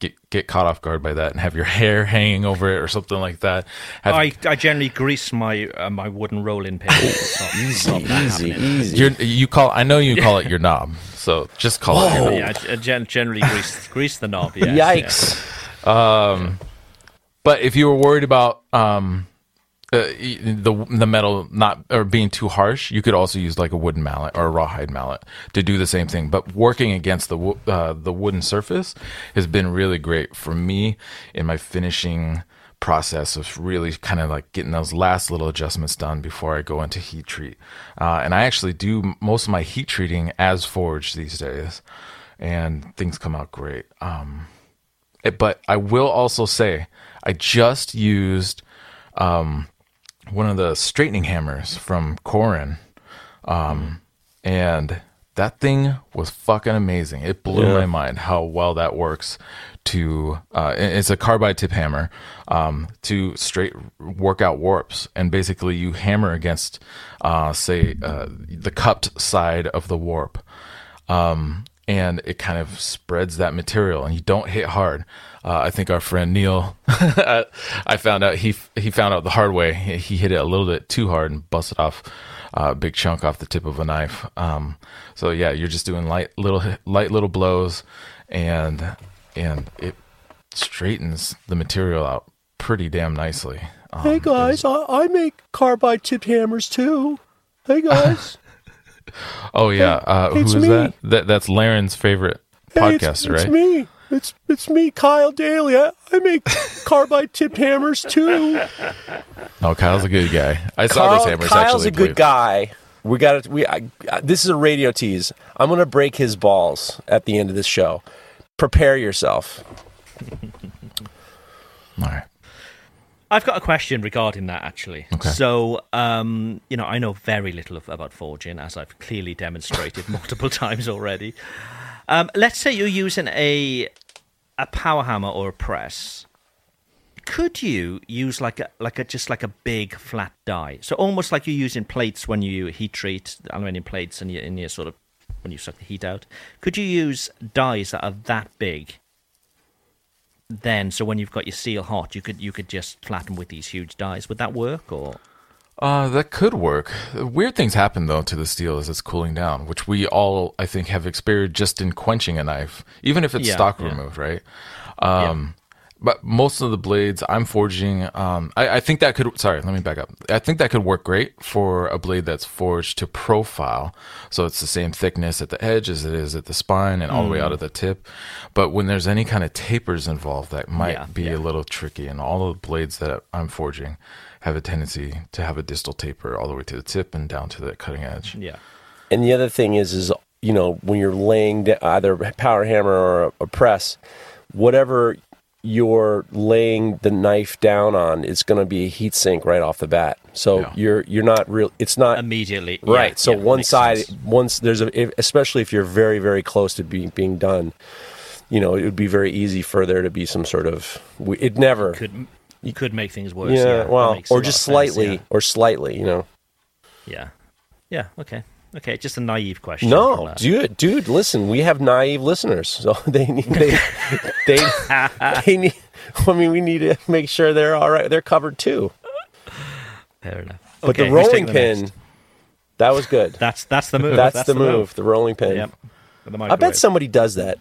get get caught off guard by that and have your hair hanging over it or something like that. Have, I, I generally grease my uh, my wooden rolling pin. It's not- it's not that Easy, easy. you're, you call. I know you call it your knob. So just call it. Your knob. Yeah, I, I gen- generally grease grease the knob. Yes, Yikes! Um, but if you were worried about um, uh, the the metal not or being too harsh, you could also use like a wooden mallet or a rawhide mallet to do the same thing. But working against the uh, the wooden surface has been really great for me in my finishing process of really kind of like getting those last little adjustments done before I go into heat treat. Uh, and I actually do most of my heat treating as forged these days, and things come out great. Um, it- but I will also say I just used um, one of the straightening hammers from Corin, um, and that thing was fucking amazing. It blew my mind how well that works. To uh, it's a carbide tip hammer um, to straight work out warps, and basically you hammer against, uh, say, uh, the cupped side of the warp um, and it kind of spreads that material, and you don't hit hard. Uh, I think our friend Neil, I found out he he found out the hard way. He, hit it a little bit too hard and busted off a big chunk off the tip of a knife. Um, so yeah, you're just doing light little light little blows, and and it straightens the material out pretty damn nicely. Um, Hey guys, I, I make carbide tipped hammers too. Hey guys, Oh yeah, uh, who it's is me. that? That that's Larrin's favorite Hey, it's, podcaster, it's right? me. It's it's me, Kyle Daly. I, I make carbide tipped hammers too. Oh, Kyle's a good guy. I saw Carl- those hammers Kyle's actually. a good play- guy. We got to We I, I- this is a radio tease. I'm gonna break his balls at the end of this show. Prepare yourself. All right. I've got a question regarding that actually. Okay. So, um, you know, I know very little of, about forging, as I've clearly demonstrated multiple times already. Um, let's say you're using a a power hammer or a press. Could you use like a like a just like a big flat die? So almost like you're using plates when you heat treat the aluminium plates and you in your sort of when you suck the heat out. Could you use dies that are that big then so when you've got your steel hot, you could you could just flatten with these huge dies. Would that work or? Uh, that could work. Weird things happen though to the steel as it's cooling down, which we all I think have experienced just in quenching a knife, even if it's Yeah, stock yeah. removed, right? Um, but most of the blades I'm forging, um, I, I think that could. Sorry, let me back up. I think that could work great for a blade that's forged to profile, so it's the same thickness at the edge as it is at the spine and all the way Mm. out of the tip. But when there's any kind of tapers involved, that might Yeah, be a little tricky. And all the blades that I'm forging have a tendency to have a distal taper all the way to the tip and down to the cutting edge. Yeah. And the other thing is, is you know, when you're laying either a power hammer or a, a press, whatever you're laying the knife down on, it's going to be a heat sink right off the bat. So Yeah. you're you're not real. It's not Immediately. right. Yeah, so yeah, one side, sense. once there's a, if, especially if you're very very close to being being done, you know, it would be very easy for there to be some sort of. It never. could you could make things worse. yeah, well, or just sense, slightly, yeah. or slightly, you know. Yeah. Yeah. Okay. Okay. Just a naive question. No, dude, dude, listen, we have naive listeners, so they need they they they need. I mean, we need to make sure they're all right. They're covered too. Fair enough. But Okay, the rolling the pin, next? that was good. That's that's the move. That's, the, move, The rolling pin. Yep. The I bet somebody does that.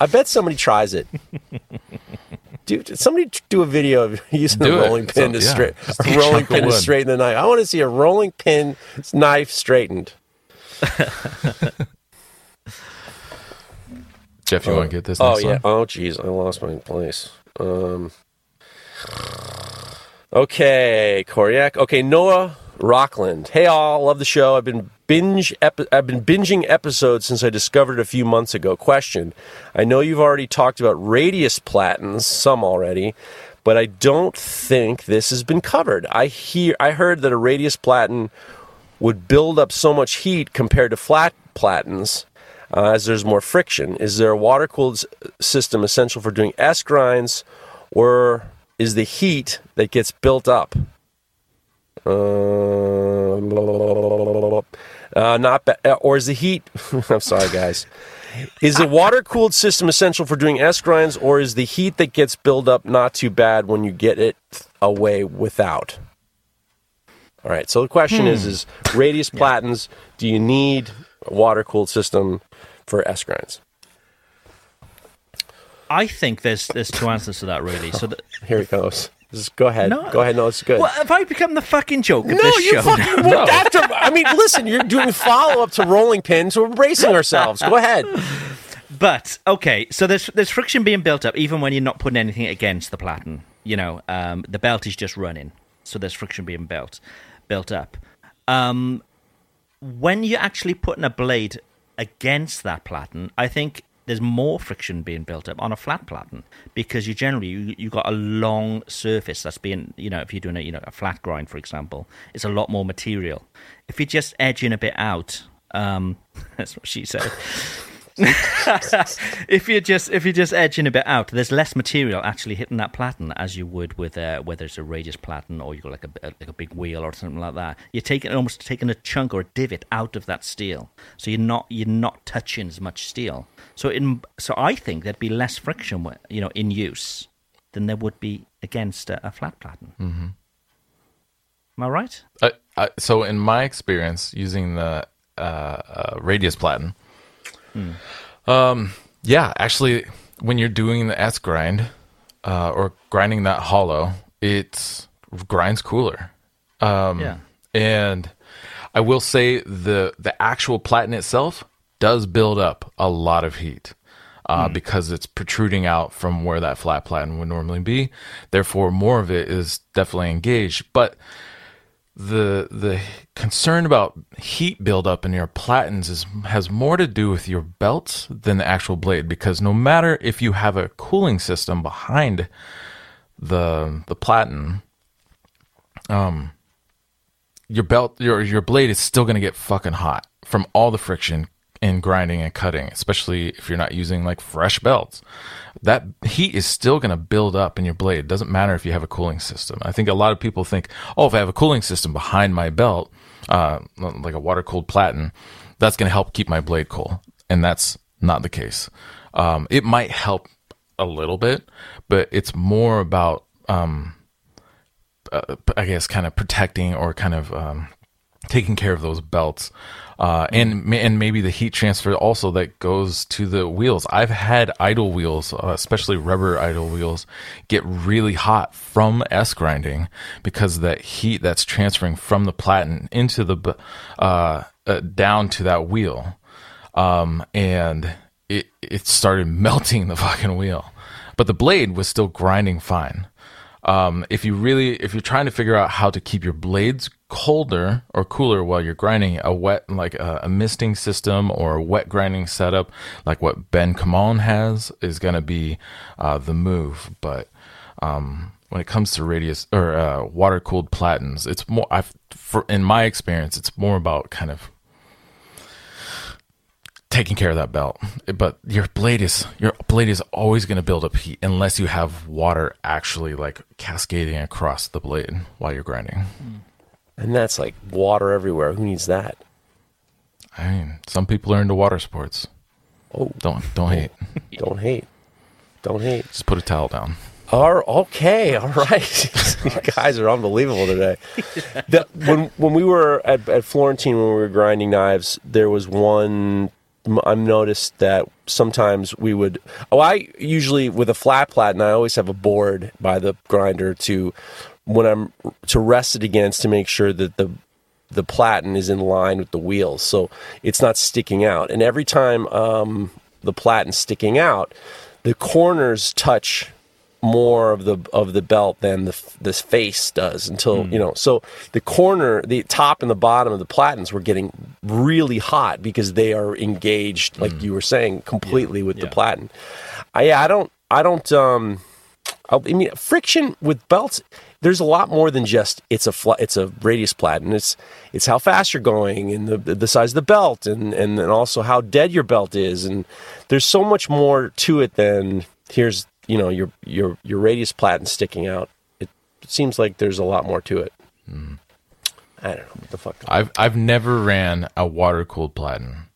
I bet somebody tries it. Dude, somebody do a video of using Do a it. rolling pin So- to yeah, straight a rolling pin to straighten the knife. I want to see a rolling pin knife straightened. Geoff, you want to get this? Oh yeah. one? Oh jeez, I lost my place. Um. Okay, Koryak. Okay, Noah Rockland. Hey all, love the show. I've been binge. Epi- I've been binging episodes since I discovered a few months ago. Question: I know you've already talked about radius platens, some already, but I don't think this has been covered. I hear. I heard that a radius platen would build up so much heat compared to flat platens uh, as there's more friction. Is there a water cooled system essential for doing S grinds, or is the heat that gets built up? Uh, uh, not ba- uh, or is the heat? I'm sorry, guys. Is the water cooled system essential for doing S grinds, or is the heat that gets built up not too bad when you get it away without? All right. So the question is: Is radius platens? Do you need a water cooled system for S grinds? I think there's there's two answers to that really. So that, Here it goes. Just go ahead. No. Go ahead. No, it's good. well, have I become the fucking joke of no, this you show? fucking went after. I mean, listen, you're doing follow up to rolling pins. We're bracing ourselves. Go ahead. But okay, so there's there's friction being built up even when you're not putting anything against the platen. You know, um, the belt is just running, so there's friction being built built up. Um, when you're actually putting a blade against that platen, I think there's more friction being built up on a flat platen because you generally you you got a long surface that's being you know if you're doing a you know a flat grind for example, it's a lot more material. If you're just edging a bit out, um, that's what she said. if you're just if you're just edging a bit out, there's less material actually hitting that platen as you would with uh, whether it's a radius platen or you got like a like a big wheel or something like that. You're taking almost taking a chunk or a divot out of that steel, so you're not you're not touching as much steel. So in so I think there'd be less friction, you know, in use than there would be against a, a flat platen. Mm-hmm. Am I right? I, I, so in my experience using the uh, uh, radius platen, um, yeah, actually, when you're doing the S grind uh, or grinding that hollow, it grinds cooler. Um, Yeah. and I will say the the actual platen itself does build up a lot of heat. Uh, Because it's protruding out from where that flat platen would normally be, therefore more of it is definitely engaged. But the the concern about heat buildup in your platens is has more to do with your belts than the actual blade because no matter if you have a cooling system behind the the platen um your belt your your blade is still going to get fucking hot from all the friction in grinding and cutting especially if you're not using like fresh belts. That heat is still going to build up in your blade. It doesn't matter if you have a cooling system. I think a lot of people think oh if i have a cooling system behind my belt uh, like a water cooled platen that's going to help keep my blade cool. And that's not the case. Um, it might help a little bit, but it's more about um, uh, I guess kind of protecting or kind of um, taking care of those belts. Uh, and and maybe the heat transfer also that goes to the wheels. I've had idle wheels, uh, especially rubber idle wheels, get really hot from S grinding because that heat that's transferring from the platen into the uh, uh, down to that wheel, um, and it it started melting the fucking wheel, but the blade was still grinding fine. Um, if you really, if you're trying to figure out how to keep your blades colder or cooler while you're grinding, a wet, like a, a misting system or a wet grinding setup, like what Ben Kamon has, is going to be uh, the move. But um, when it comes to radius or uh, water cooled platens, it's more. I've, for, in my experience, it's more about kind of taking care of that belt. But your blade is your blade is always going to build up heat unless you have water actually like cascading across the blade while you're grinding. Hmm. And that's like water everywhere. Who needs that? I mean, some people are into water sports. Oh, Don't don't hate. don't hate. Don't hate. Just put a towel down. Are okay, all right. you guys are unbelievable today. The, when when we were at, at Florentine when we were grinding knives, there was one. I've noticed that sometimes we would. Oh, I usually with a flat platen, I always have a board by the grinder to when I'm to rest it against to make sure that the the platen is in line with the wheels, so it's not sticking out. And every time um, the platen's sticking out, the corners touch more of the of the belt than the this face does until you know so the corner the top and the bottom of the platens were getting really hot because they are engaged like you were saying completely with the platen I, yeah i don't i don't um I I mean, friction with belts. There's a lot more than just it's a fl- it's a radius platen. It's it's how fast you're going and the the size of the belt and and then also how dead your belt is. And there's so much more to it than here's you know your your your radius platen sticking out. It seems like there's a lot more to it. I don't know what the fuck. I've I've never ran a water cooled platen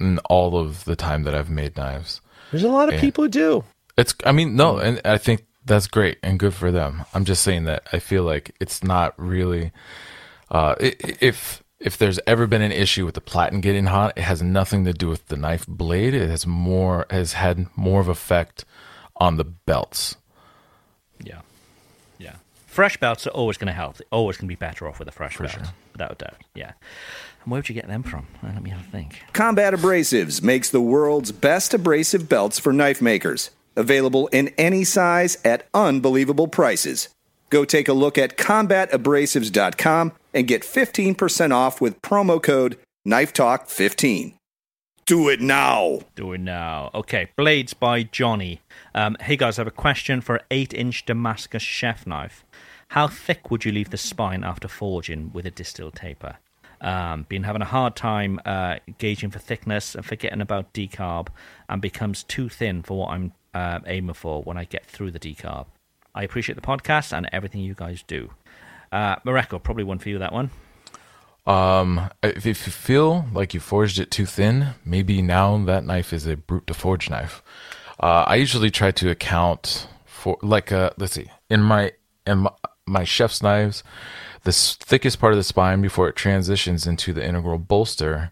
in all of the time that I've made knives. There's a lot of Yeah. people who do. It's I mean no, and I think that's great and good for them. I'm just saying that I feel like it's not really uh if if there's ever been an issue with the platen getting hot, it has nothing to do with the knife blade. It has more has had more of effect on the belts. Yeah. Yeah. Fresh belts are always going to help. They're always going to be better off with a fresh belt, without a doubt. Yeah. And where would you get them from? Uh, let me have a think. Combat Abrasives makes the world's best abrasive belts for knife makers. Available in any size at unbelievable prices. Go take a look at combatabrasives.com and get 15% off with promo code KNIFETALK15. Do it now! Do it now. Okay, Blades by Johnny. Um, hey guys, I have a question for an 8 inch Damascus chef knife. How thick would you leave the spine after forging with a distal taper? Um, been having a hard time uh, gauging for thickness and forgetting about decarb and becomes too thin for what I'm uh, aiming for when I get through the decarb. I appreciate the podcast and everything you guys do. Uh, Mareko, probably one for you, that one. Um, if, you feel like you forged it too thin, maybe now that knife is a brut de forge knife. Uh, I usually try to account for like uh, let's see, in my in my, my chef's knives, the thickest part of the spine before it transitions into the integral bolster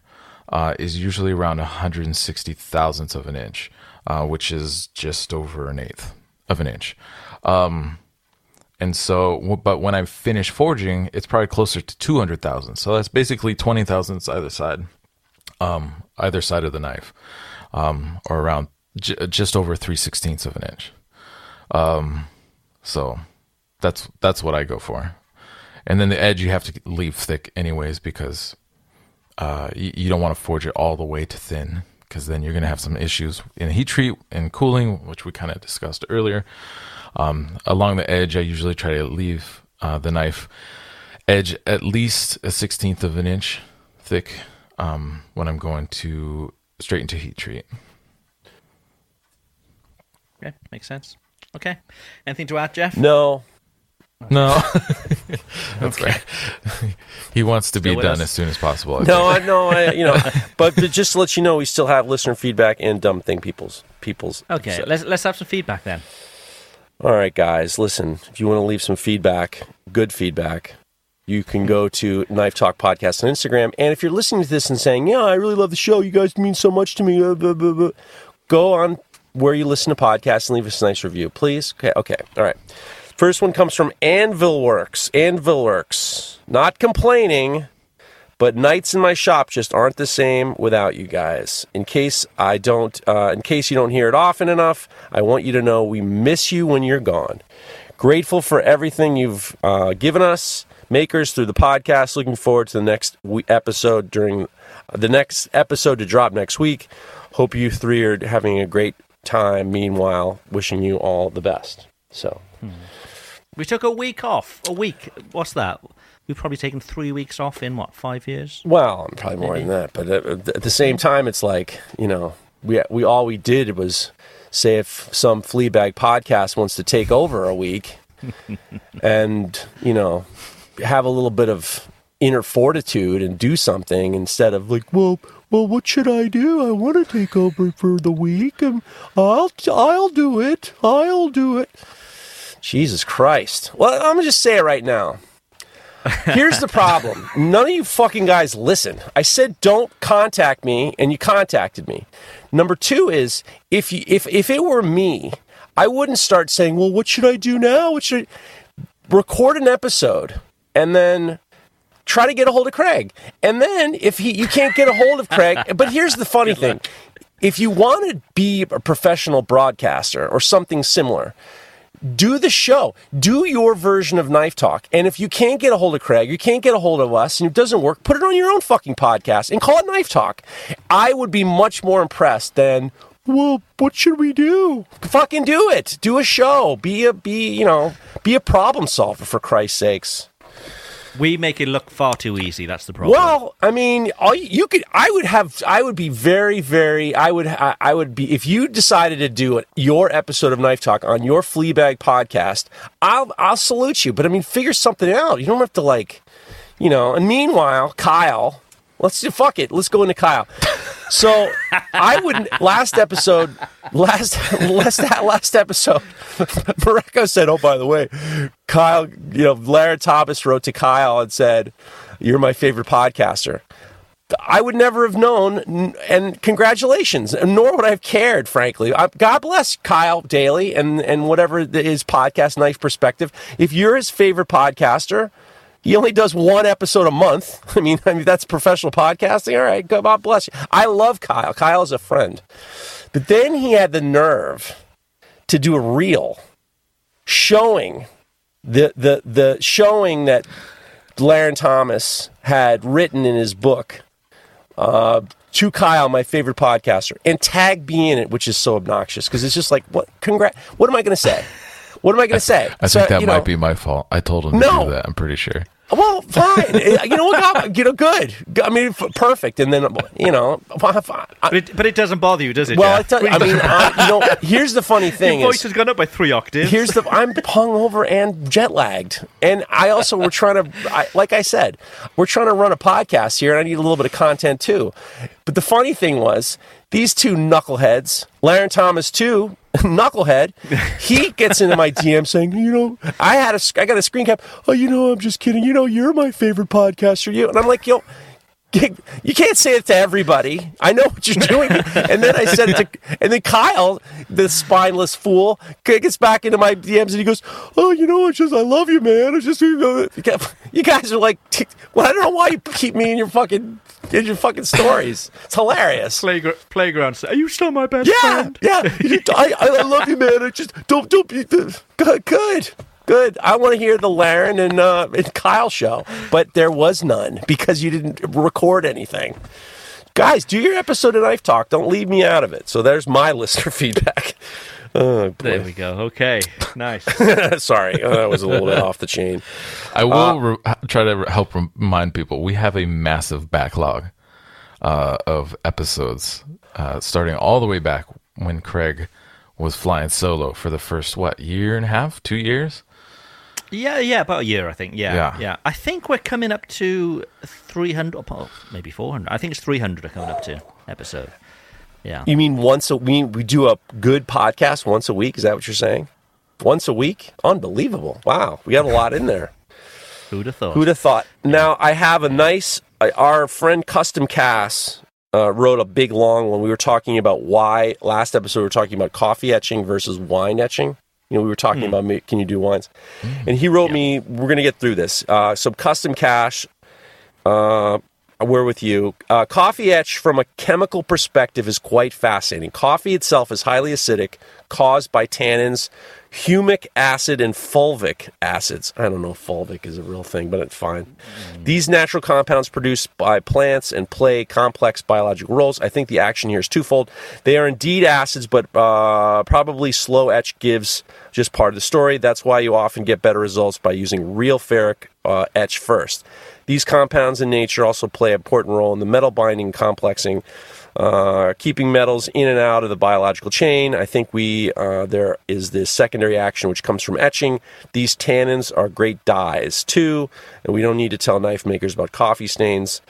uh, is usually around 160 thousandths of an inch, uh, which is just over an eighth of an inch. Um, and so, but when I finish forging, it's probably closer to 200,000. So that's basically 20 thousandths either side, um, either side of the knife, um, or around j- just over 3 sixteenths of an inch. Um, so that's, that's what I go for. And then the edge you have to leave thick anyways, because, uh, you, you don't want to forge it all the way to thin because then you're going to have some issues in heat treat and cooling, which we kind of discussed earlier. Um, along the edge, I usually try to leave uh, the knife edge at least a sixteenth of an inch thick um, when I'm going to straight into heat treat. Yeah, makes sense. Okay. Anything to add, Geoff? No, No, that's right. he wants to Still be done us? as soon as possible. I No. I know, I, you know, but, but just to let you know, we still have listener feedback and dumb thing people's people's. Okay, so- let's let's have some feedback then. All right, guys, listen. If you want to leave some feedback, good feedback, you can go to Knife Talk Podcast on Instagram. And if you're listening to this and saying, "Yeah, I really love the show. You guys mean so much to me," blah, blah, blah," go on where you listen to podcasts and leave us a nice review, please. Okay, okay, all right. First one comes from Anvil Works. Anvil Works, not complaining. But nights in my shop just aren't the same without you guys. In case I don't, uh, in case you don't hear it often enough, I want you to know we miss you when you're gone. Grateful for everything you've uh, given us, makers through the podcast. Looking forward to the next episode during the next episode to drop next week. Hope you three are having a great time. Meanwhile, wishing you all the best. So We took a week off. A week. What's that? We've probably taken three weeks off in what five years? Well, probably more than that, but at, at the same time, it's like you know, we we all we did was say if some Fleabag podcast wants to take over a week, and you know, have a little bit of inner fortitude and do something instead of like, well, well, what should I do? I want to take over for the week, and I'll I'll do it. I'll do it. Jesus Christ! Well, I'm gonna just say it right now. Here's the problem. None of you fucking guys listen. I said don't contact me and you contacted me. Number 2 is if you, if if it were me, I wouldn't start saying, "Well, what should I do now? What should I... record an episode and then try to get a hold of Craig. And then if he you can't get a hold of Craig, but here's the funny thing. If you want to be a professional broadcaster or something similar, do the show. Do your version of Knife Talk. And if you can't get a hold of Craig, you can't get a hold of us, and it doesn't work, put it on your own fucking podcast and call it Knife Talk. I would be much more impressed than, well, what should we do? Fucking do it. Do a show. Be a be, you know, be a problem solver for Christ's sakes. We make it look far too easy. That's the problem. Well, I mean, all you, you could. I would have. I would be very, very. I would. I, I would be if you decided to do your episode of Knife Talk on your Fleabag podcast. I'll. I'll salute you. But I mean, figure something out. You don't have to like, you know. And meanwhile, Kyle. Let's do fuck it. Let's go into Kyle. So I wouldn't. Last episode, last last last episode, Mareko said, "Oh, by the way, Kyle, you know, Larrin Thomas wrote to Kyle and said, "You're my favorite podcaster." I would never have known, and congratulations. Nor would I have cared, frankly. God bless Kyle Daly and and whatever his podcast, Knife Perspective. If you're his favorite podcaster, he only does one episode a month. I mean, I mean that's professional podcasting. All right, God bless you. I love Kyle. Kyle is a friend, but then he had the nerve to do a reel showing the the the showing that Larrin Thomas had written in his book uh, to Kyle, my favorite podcaster, and tag me in it, which is so obnoxious because it's just like, what? Congrat! What am I going to say? What am I going to say? I So, think that you might know, be my fault. I told him to No. do that. I'm pretty sure. Well, fine. you know what? God, You know, good. I mean, f- perfect. And then, you know, I- but it, but it doesn't bother you, does it? well, I, Geoff? tell, I mean, I, you know, here's the funny thing Your is, voice has gone up by three octaves. Here's the I'm hungover and jet lagged, and I also we're trying to, I, like I said, we're trying to run a podcast here, and I need a little bit of content too. But the funny thing was, these two knuckleheads, Larrin Thomas too, knucklehead, he gets into my DM saying, you know, I had a, I got a screen cap. Oh, you know, I'm just kidding. You know, you're my favorite podcaster. You and I'm like, yo. You can't say it to everybody. I know what you're doing. And then I said it to, and then Kyle, the spineless fool, gets back into my DMs and he goes, "Oh, you know, it's just I love you, man. It's just you, guys are like, well, I don't know why you keep me in your fucking in your fucking stories. It's hilarious. Playgra- playground. Are you still my best Yeah, friend? yeah. You- I, I love you, man. I just don't don't be good, good. Good. I want to hear the Larrin and, uh, and Kyle show, but there was none because you didn't record anything. Guys, do your episode of Knife Talk. Don't leave me out of it. So there's my listener feedback. Oh, There we go. Okay, nice. Sorry, uh, that was a little bit off the chain. I will Uh, re- try to help remind people we have a massive backlog uh, of episodes, uh, starting all the way back when Craig was flying solo for the first what year and a half, two years. Yeah, yeah, about a year, I think. Yeah, Yeah. yeah. I think we're coming up to 300, oh, maybe 400. I think it's 300 are coming up to episode. Yeah. You mean once a we we do a good podcast once a week? Is that what you're saying? Once a week? Unbelievable! Wow, we got a lot in there. Who'd have thought? Who'd have thought? Now I have a nice. Our friend Custom Cass uh, wrote a big long one. We were talking about why last episode we were talking about coffee etching versus wine etching. You know, we were talking about ma- can you do wines, and he wrote me. We're going to get through this. Uh, so Custom Cash, uh, we're with you. Uh, coffee etch from a chemical perspective is quite fascinating. Coffee itself is highly acidic, caused by tannins, humic acid, and fulvic acids. I don't know if fulvic is a real thing, but it's fine. These natural compounds produced by plants and play complex biological roles. I think the action here is twofold. They are indeed acids, but uh, probably slow etch gives just part of the story. That's why you often get better results by using real ferric uh, etch first. These compounds in nature also play an important role in the metal binding and complexing, uh, keeping metals in and out of the biological chain. I think we uh, there is this secondary action which comes from etching. These tannins are great dyes too, and we don't need to tell knife makers about coffee stains.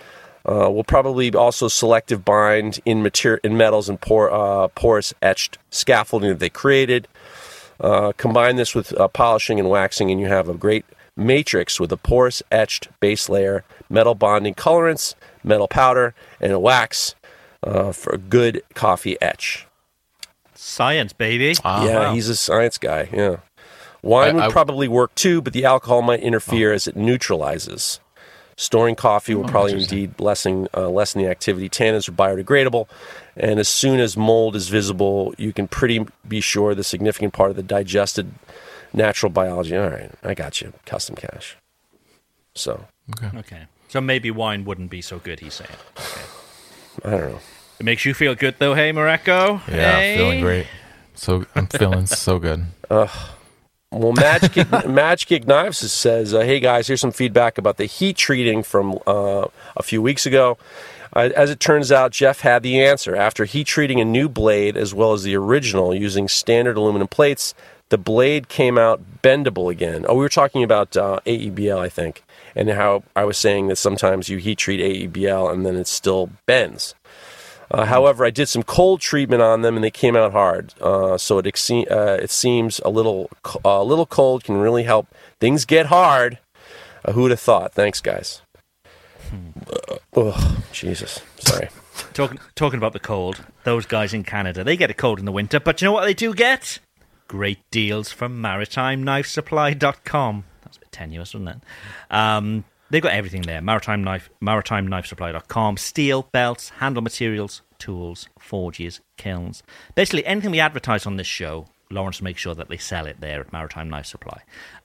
Uh, we'll probably also selective bind in material in metals and por- uh, porous etched scaffolding that they created. Uh, combine this with polishing and waxing, and you have a great matrix with a porous etched base layer, metal bonding colorants, metal powder, and a wax uh, for a good coffee etch. Science, baby. Ah, yeah, wow. he's a science guy. Yeah. Wine I- would I- probably work too, but the alcohol might interfere as it neutralizes. Storing coffee will probably indeed lessen uh, lessen the activity. Tannins are biodegradable, and as soon as mold is visible, you can pretty be sure the significant part of the digested natural biology. All right, I got you. Custom cash. So Okay. So maybe wine wouldn't be so good, he's saying. I don't know. It makes you feel good, though, hey, Mareko? Yeah, hey? feeling great. So I'm feeling so good. Well, Magic Magic Knives says, uh, "Hey guys, here's some feedback about the heat treating from uh, a few weeks ago. Uh, as it turns out, Geoff had the answer. After heat treating a new blade as well as the original using standard aluminum plates, the blade came out bendable again. Oh, we were talking about uh, AEBL, I think, and how I was saying that sometimes you heat treat AEBL and then it still bends." Uh, however, I did some cold treatment on them, and they came out hard. Uh, so it uh, it seems a little co- a little cold can really help things get hard. Uh, who would have thought? Thanks, guys. Uh, oh, Jesus. Sorry. Talking, talking about the cold, those guys in Canada, they get a cold in the winter, but you know what they do get? Great deals from MaritimeKnifeSupply.com. That's a bit tenuous, wasn't it? Um, they've got everything there. Maritime Knife, MaritimeKnifeSupply.com. Steel, belts, handle materials, tools, forges, kilns. Basically, anything we advertise on this show, Lawrence makes sure that they sell it there at Maritime Knife Supply.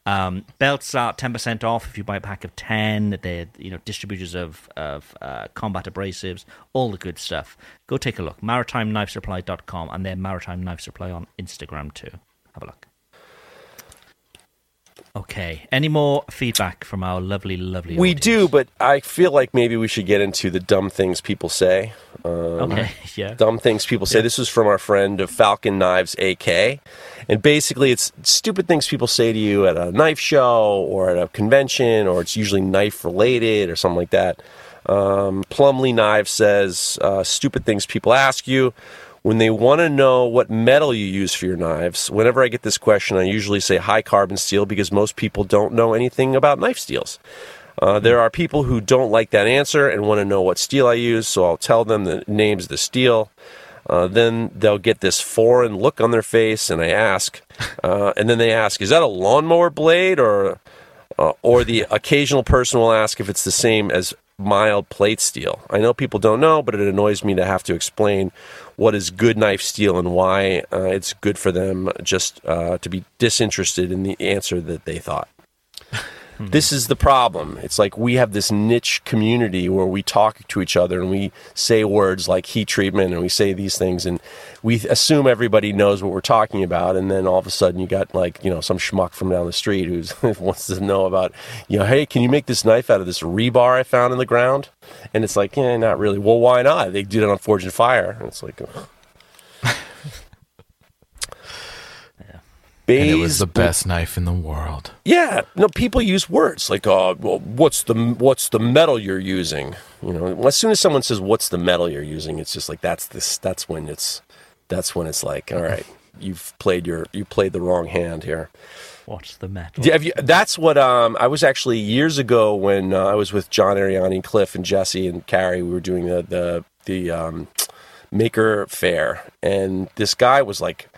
Um, belts are 10% off if you buy a pack of 10. They're you know, distributors of, of uh, combat abrasives, all the good stuff. Go take a look. MaritimeKnifeSupply.com and their Maritime Knife Supply on Instagram too. Have a look. Okay. Any more feedback from our lovely, lovely We audience? do, but I feel like maybe we should get into the dumb things people say. Um, Okay. Yeah. dumb things people say. This was from our friend of Falcon Knives AK. And basically, it's stupid things people say to you at a knife show or at a convention, or it's usually knife related or something like that. Um, Plumley Knives says uh, stupid things people ask you when they want to know what metal you use for your knives. Whenever I get this question, I usually say high carbon steel because most people don't know anything about knife steels. Uh, there are people who don't like that answer and want to know what steel I use, so I'll tell them the names of the steel. Uh, then they'll get this foreign look on their face, and I ask, uh, and then they ask, "Is that a lawnmower blade?" Or, uh, or the occasional person will ask if it's the same as mild plate steel. I know people don't know, but it annoys me to have to explain what is good knife steel and why uh, it's good for them just uh, to be disinterested in the answer that they thought. Hmm. This is the problem. It's like we have this niche community where we talk to each other and we say words like heat treatment and we say these things and we assume everybody knows what we're talking about and then all of a sudden you got like, you know, some schmuck from down the street who wants to know about, you know, hey, can you make this knife out of this rebar I found in the ground? And it's like, yeah, not really. Well, why not? They did it on Forged in Fire. And it's like, ugh. Bays, and it was the best knife in the world. Yeah, no, people use words like, "Oh, well, what's the what's the metal you're using?" You know, as soon as someone says, "What's the metal you're using?" It's just like that's this. That's when it's that's when it's like, all right, you've played your you played the wrong hand here. What's the metal? Yeah, you, that's what um, I was actually years ago when uh, I was with John Ariani, Cliff, and Jesse and Carrie. We were doing the the the um, Maker Faire, and this guy was like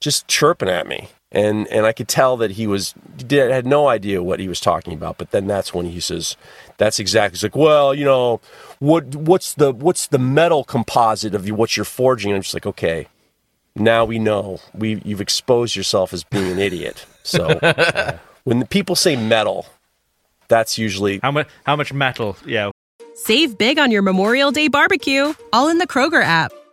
just chirping at me, and and I could tell that he was did, had no idea what he was talking about. But then that's when he says, "That's exactly." He's like, "Well, you know, what what's the what's the metal composite of what you're forging?" And I'm just like, "Okay, now we know we you've exposed yourself as being an idiot." So when the people say metal, that's usually how much how much metal? Yeah. Save big on your Memorial Day barbecue, all in the Kroger app.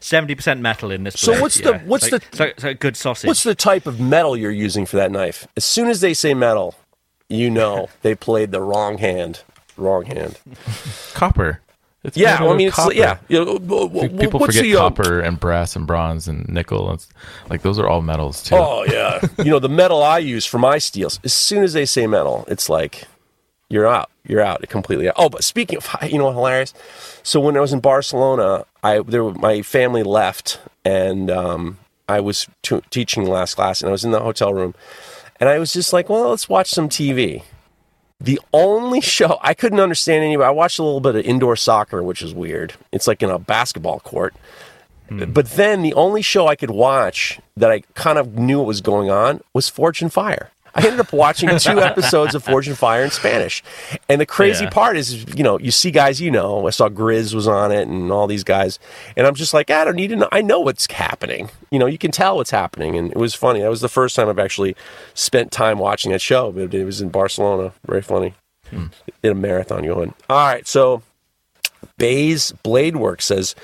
Seventy percent metal in this. So blade, what's yeah. the what's It's like- the it's like, it's like good sausage? what's the type of metal you're using for that knife? As soon as they say metal, you know they played the wrong hand. Wrong hand. Copper. It's Yeah, well, I mean, of it's copper. yeah. You know, w- w- People what's forget the, uh, copper and brass and bronze and nickel. It's, like those are all metals too. Oh yeah, you know the metal I use for my steels. As soon as they say metal, it's like you're out. You're out completely. Out. Oh, but speaking of, you know, what hilarious. So when I was in Barcelona, I there my family left, and um, I was t- teaching the last class, and I was in the hotel room, and I was just like, well, let's watch some TV. The only show I couldn't understand any. I watched a little bit of indoor soccer, which is weird. It's like in a basketball court. But then the only show I could watch that I kind of knew what was going on was Forged in Fire. I ended up watching two episodes of Forged in Fire in Spanish. And the crazy Yeah. part is, you know, you see guys you know. I saw Grizz was on it and all these guys. And I'm just like, I don't need to know. I know what's happening. You know, you can tell what's happening. And it was funny. That was the first time I've actually spent time watching that show. But it was in Barcelona. Very funny. Hmm. Did a marathon going. All right. So Bays Blade Works says,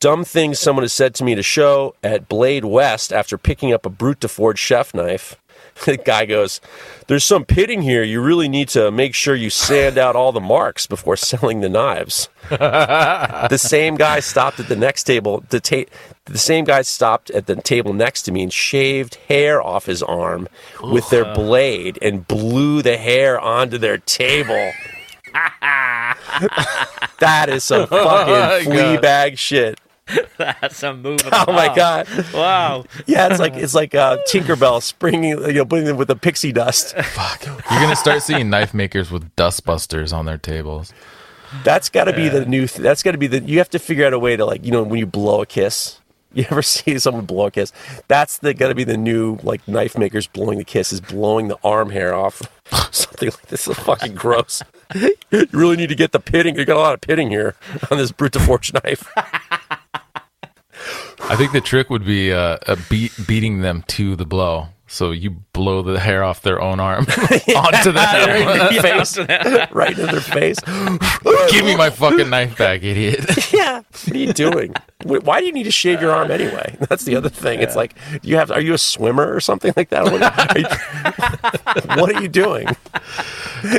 dumb things someone has said to me to show at Blade West after picking up a brut de forge chef knife. The guy goes, There's some pitting here. You really need to make sure you sand out all the marks before selling the knives. the same guy stopped at the next table. The, ta- the same guy stopped at the table next to me and shaved hair off his arm with their blade and blew the hair onto their table. that is some fucking flea bag shit. That's a move. of Oh my god! Wow. Yeah, it's like it's like uh, Tinkerbell springing, you know, putting them with the pixie dust. Fuck. You're gonna start seeing knife makers with dustbusters on their tables. That's got to be the new. Th- that's got to be the. You have to figure out a way to like, you know, when you blow a kiss. You ever see someone blow a kiss? That's the got to be the new like knife makers blowing the kiss is blowing the arm hair off. Something like this is fucking gross. you really need to get the pitting. You got a lot of pitting here on this brute forge knife. I think the trick would be uh, uh, beat, beating them to the blow. So you blow the hair off their own arm onto the face. right in their face. Give me my fucking knife back, idiot. yeah. What are you doing? Why do you need to shave your arm anyway? That's the other thing. It's like you have. Are you a swimmer or something like that? What are you, what are you doing?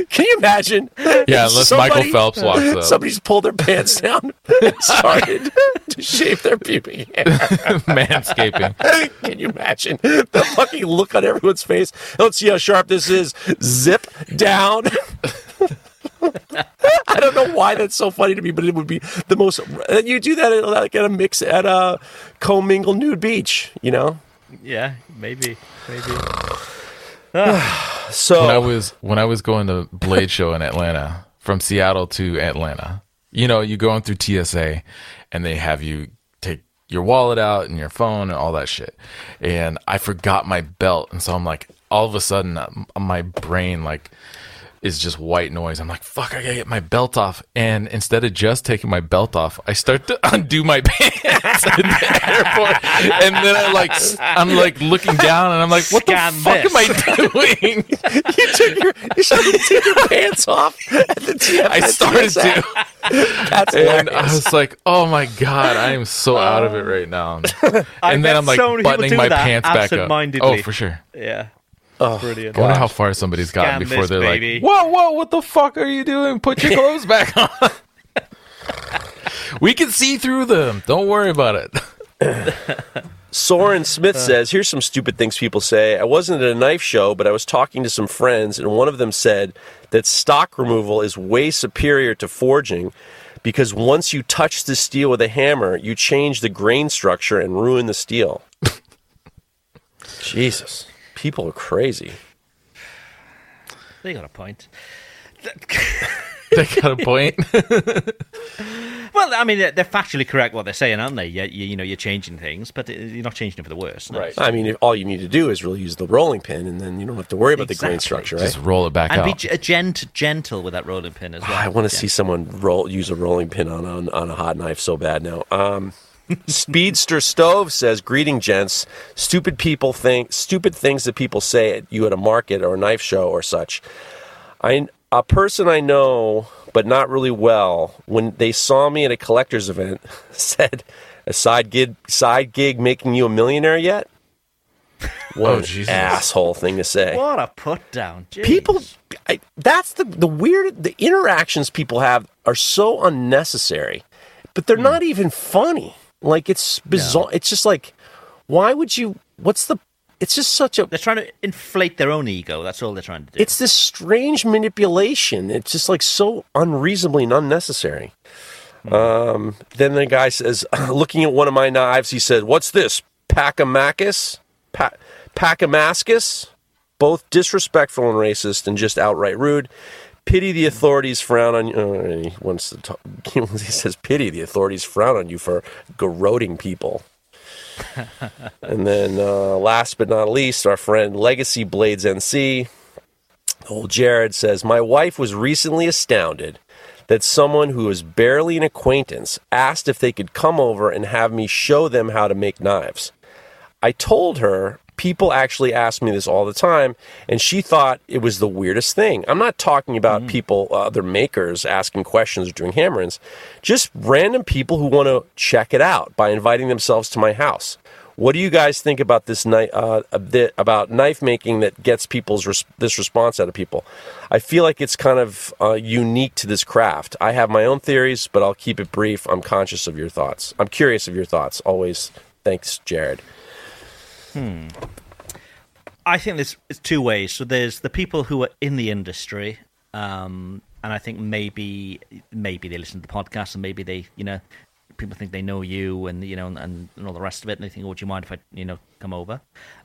Can you imagine? Yeah, unless Michael Phelps walks up. Somebody's pulled their pants down and started to shave their pubic hair. Manscaping. Can you imagine the fucking look on everyone's face? Let's see how sharp this is. Zip down. I don't know why that's so funny to me, but it would be the most. and You do that at, like at a mix at a commingle nude beach, you know. Yeah, maybe, maybe. Ah. So when I was when I was going to Blade Show in Atlanta from Seattle to Atlanta, you know, you're going through TSA and they have you take your wallet out and your phone and all that shit. And I forgot my belt, and so I'm like, all of a sudden, uh, my brain like is just white noise. I'm like, fuck, I gotta get my belt off. And instead of just taking my belt off, I start to undo my pants in the airport. And then I like, I'm like looking down and I'm like, what Scan the fuck this. am I doing? you took your you should take your pants off at the TSA. I started to. That's And I was like, oh my God, I am so out of it right now. And then I'm like so many people buttoning do my that pants back up. Oh, for sure. Yeah. Oh, Brilliant. I wonder God. how far somebody's gotten Scan before this, they're baby. like, whoa, whoa, what the fuck are you doing? Put your clothes back on. we can see through them. Don't worry about it. Soren Smith Uh. says, Here's some stupid things people say. I wasn't at a knife show, but I was talking to some friends, and one of them said that stock removal is way superior to forging because once you touch the steel with a hammer, you change the grain structure and ruin the steel. Jesus. People are crazy. They got a point. They got a point. Well, I mean, they're, they're factually correct what they're saying, aren't they? You, you, you know, you're changing things, but you're not changing it for the worse. no. I mean, all you need to do is really use the rolling pin, and then you don't have to worry about the grain structure, right? Just roll it back And be out. g- gent- gentle with that rolling pin as well. I want to see someone roll use a rolling pin on, on on a hot knife so bad now. Um, Speedster Stove says, "Greeting, gents. Stupid people think stupid things that people say at you at a market or a knife show or such. I a person I know, but not really well, when they saw me at a collector's event, said, "A side gig, side gig making you a millionaire yet?" What Oh, an Jesus. asshole thing to say What a put down. Jeez. people I, that's the the weird the interactions people have are so unnecessary but they're hmm. not even funny like it's bizarre it's just like why would you what's the it's just such a They're trying to inflate their own ego. That's all they're trying to do. it's this strange manipulation. It's just like so unreasonably and unnecessary. Um, then the guy says looking at one of my knives he said what's this? Pacamacus pa- pacamascus both disrespectful and racist and just outright rude pity the authorities frown on you. Uh, he wants to talk, he says pity the authorities frown on you for garroting people. And then uh, last but not least our friend legacy blades nc Old Jared says, My wife was recently astounded that someone who was barely an acquaintance asked if they could come over and have me show them how to make knives. I told her people actually ask me this all the time, and she thought it was the weirdest thing. I'm not talking about people, uh, other makers, asking questions or doing hammer-ins, just random people who want to check it out by inviting themselves to my house. What do you guys think about this knife? Uh, about knife making that gets people's res- this response out of people? I feel like it's kind of uh, unique to this craft. I have my own theories, but I'll keep it brief. I'm conscious of your thoughts. I'm curious of your thoughts. Always, thanks, Jared. I think there's it's two ways. So there's the people who are in the industry, um, and I think maybe maybe they listen to the podcast and maybe they you know people think they know you and you know and, and all the rest of it, and they think, "Oh, would you mind if I you know come over?"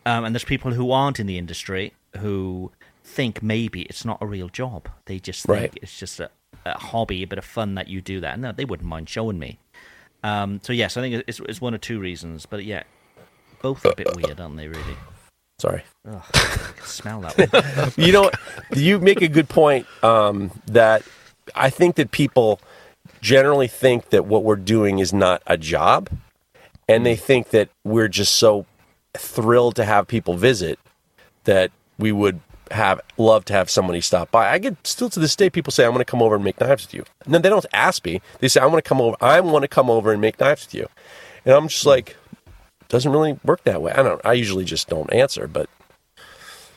Um, and there's people who aren't in the industry who think maybe it's not a real job. They just think Right. it's just a, a hobby, a bit of fun that you do that. And no, they wouldn't mind showing me. Um, so yes, I think it's, it's one or two reasons, but yeah, both a bit weird, aren't they? Really. Sorry. Ugh, I can smell that one. you know, you make a good point um, that I think that people generally think that what we're doing is not a job, and they think that we're just so thrilled to have people visit that we would have love to have somebody stop by. I get still to this day people say I want to come over and make knives with you. And then they don't ask me. They say I want to come over. I want to come over and make knives with you. And I'm just like doesn't really work that way. I don't I usually just don't answer, but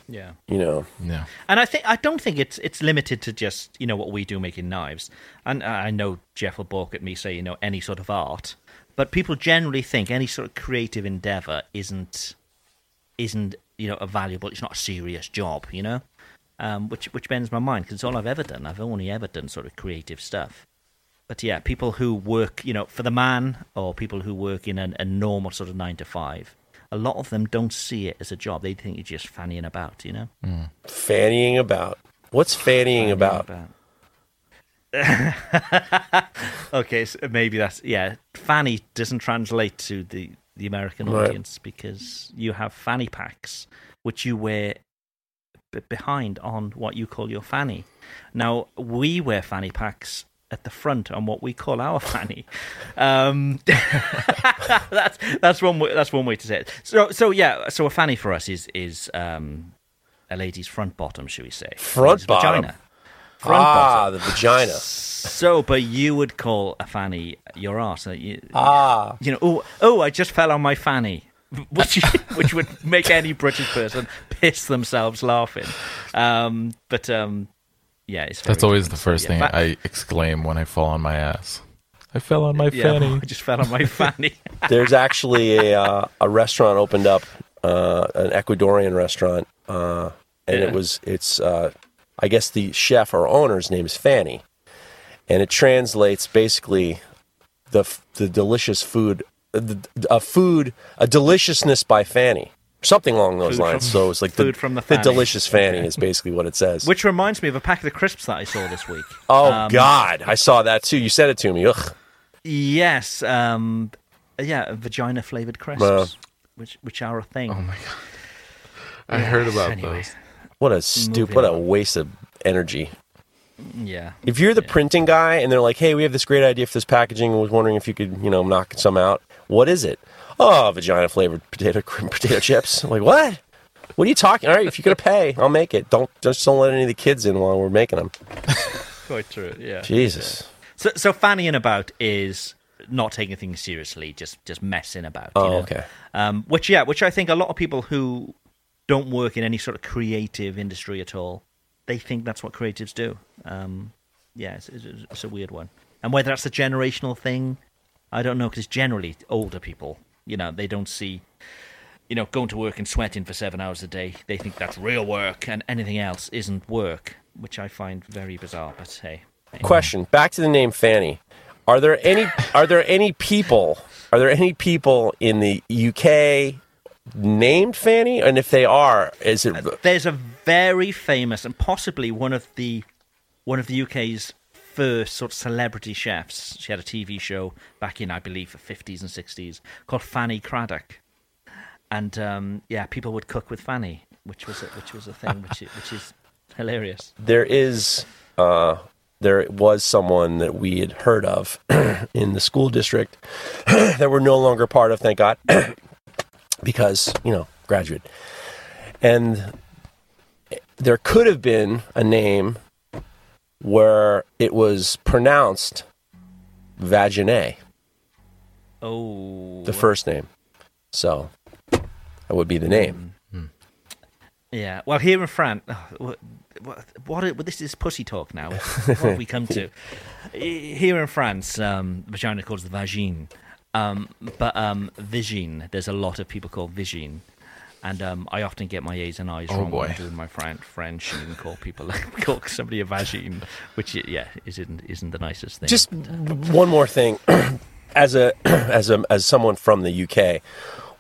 yeah. you know, Yeah. And I think I don't think it's it's limited to just you know what we do making knives. And I know Geoff will balk at me say you know any sort of art, but people generally think any sort of creative endeavor isn't isn't you know a valuable. It's not a serious job, you know. Um, which which bends my mind because it's all I've ever done. I've only ever done sort of creative stuff. But yeah, people who work, you know, for the man, or people who work in an, a normal sort of nine to five, a lot of them don't see it as a job. They think you're just fannying about, you know. Hmm. fannying about. What's fannying about? okay, so maybe that's yeah. Fanny doesn't translate to the the American Right. audience because you have fanny packs which you wear bit behind on what you call your fanny. Now we wear fanny packs at the front on what we call our fanny. Um, that's that's one way, that's one way to say it. So so yeah, so a fanny for us is is um, a lady's front bottom, should we say? Front bottom. Vagina. Front ah, bottom. the vagina. So, but you would call a fanny your arse. You, Ah, you know, oh, oh, I just fell on my fanny, which which would make any British person piss themselves laughing. Um, but um, yeah, it's That's always the different. So, first yeah, thing fa- I exclaim when I fall on my ass. I fell on my yeah, fanny. I just fell on my fanny. there's actually a uh, a restaurant opened up, uh, an Ecuadorian restaurant, uh, and Yeah. it was it's uh, I guess the chef or owner's name is Fanny, and it translates basically the the delicious food, uh, the, a food a deliciousness by Fanny. Something along those Food lines. from- so it's like the, food from the fanny. delicious Fanny is basically what it says. Which reminds me of a packet of crisps that I saw this week. oh Um, God, I saw that too. You said it to me. Ugh. Yes, um, yeah, vagina flavored crisps, Wow. which which are a thing. Oh my God, I heard about Anyway, those. What a stupid, what a waste of energy. yeah. If you're the printing guy and they're like, "Hey, we have this great idea for this packaging, I was wondering if you could, you know, knock some out." What is it? Oh, vagina flavored potato potato chips. I'm like, what? What are you talking? All right, if you're gonna pay, I'll make it. Don't just don't let any of the kids in while we're making them. Quite true. Yeah. Jesus. So, so fannying about is not taking things seriously, just just messing about. you Oh, know? okay. Um, which yeah, which I think a lot of people who don't work in any sort of creative industry at all, they think that's what creatives do. Um, yeah, it's, it's, it's a weird one. And whether that's a generational thing, I don't know, because generally older people, you know, they don't see, you know, going to work and sweating for seven hours a day. They think that's real work, and anything else isn't work, which I find very bizarre. But hey, hey. Question. Back to the name Fanny. Are there any are there any people are there any people in the UK named Fanny? And if they are, is it there's a very famous and possibly one of the one of the UK's first sort of celebrity chefs. She had a TV show back in, I believe, the 50s and 60s called Fanny Cradock, and um, yeah, people would cook with Fanny, which was a, which was a thing, which i- which is hilarious. there is uh, there was someone that we had heard of in the school district that we're no longer part of, thank God, because you know graduate, and there could have been a name where it was pronounced Vagine, Oh, the first name, so that would be the name. Yeah, well, here in France, oh, what, what, what, what this is pussy talk now. What have we come to? Here in France, um, vagina calls the vagine, um, but um, vigine. There's a lot of people called vigine, and um, I often get my A's and I's Oh, wrong when boy. I'm doing my Fran- French and call people call somebody a vagine, which yeah isn't isn't the nicest thing. Just one more thing, as a as a as someone from the UK,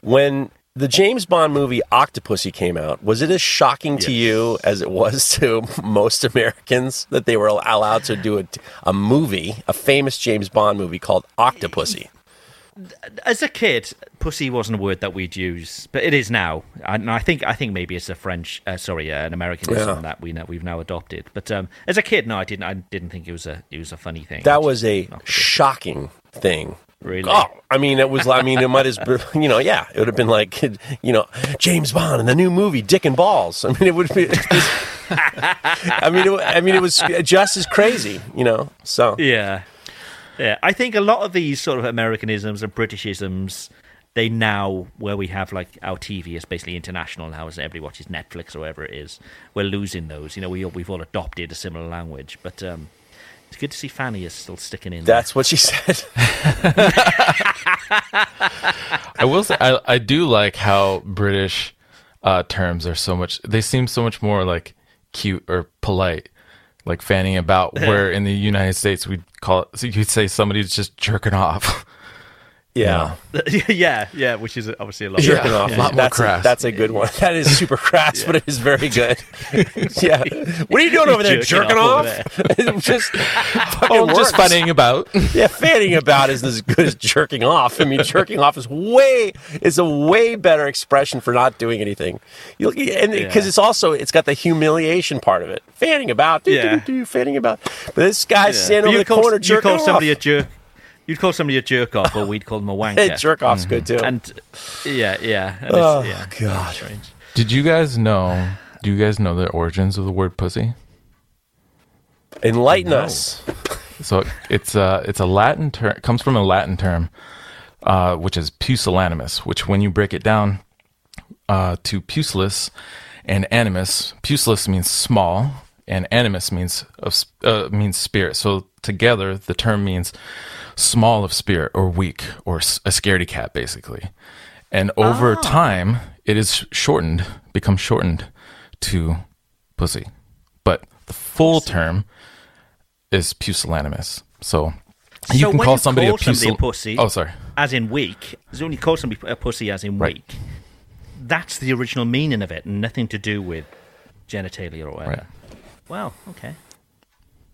when the James Bond movie Octopussy came out, was it as shocking to you as it was to most Americans that they were allowed to do a, a movie, a famous James Bond movie called Octopussy? As a kid, pussy wasn't a word that we'd use, but it is now. And I think I think maybe it's a French, uh, sorry, uh, an Americanism Yeah. that we know, we've now adopted. But um, as a kid, no, I didn't. I didn't think it was a it was a funny thing. That was a shocking thing. Really? Oh, I mean, it was. I mean, it might as you know, yeah, it would have been like you know, James Bond in the new movie Dick and Balls. I mean, it would be. I mean, it, I mean, it was just as crazy, you know. So Yeah, yeah. I think a lot of these sort of Americanisms and Britishisms, they now where we have like our TV is basically international now, as everybody watches Netflix or whatever it is. We're losing those. You know, we we've all adopted a similar language, but um, it's good to see Fanny is still sticking in. there. that's what she said. I will say I, I do like how British uh, terms are so much. They seem so much more like cute or polite, like fanning about. Where in the United States we'd call it. So you'd say somebody's just jerking off. Yeah. yeah, yeah, which is obviously a lot. Jerking Yeah. off. Yeah. Lot more that's, crass. A, that's a good one. That is super crass, but it is very good. yeah. What are you doing over there? Jerking Jerking off off? over just fucking Oh, just works. funnying about. Yeah, fanning about is as good as jerking off. I mean, jerking off is way is a way better expression for not doing anything. You and because Yeah. it's also it's got the humiliation part of it. Fanning about, do, Yeah. do, do, fanning about. But this guy's Yeah. standing But over you the call, corner you jerking call somebody off. a jerk. You'd call somebody a jerk off, or we'd call them a wanker. Hey, jerk off's good too. And yeah, yeah. And Oh, it's, yeah, God. strange. Did you guys know? Do you guys know the origins of the word pussy? Enlighten us. So it's a it's a Latin term. Comes from a Latin term, uh, which is pusillanimous. Which, when you break it down uh, to pusillus and animus, pusillus means small, and animus means of uh, means spirit. So together, the term means small of spirit or weak or a scaredy cat, basically. And over ah. time, it is shortened, becomes shortened to pussy. But the full term is pusillanimous. So you So can call you somebody call a pusil- somebody a pussy- Oh, sorry. As in weak. When you call somebody a pussy as in Right. weak, that's the original meaning of it, and nothing to do with genitalia or whatever. Right. Wow. Okay.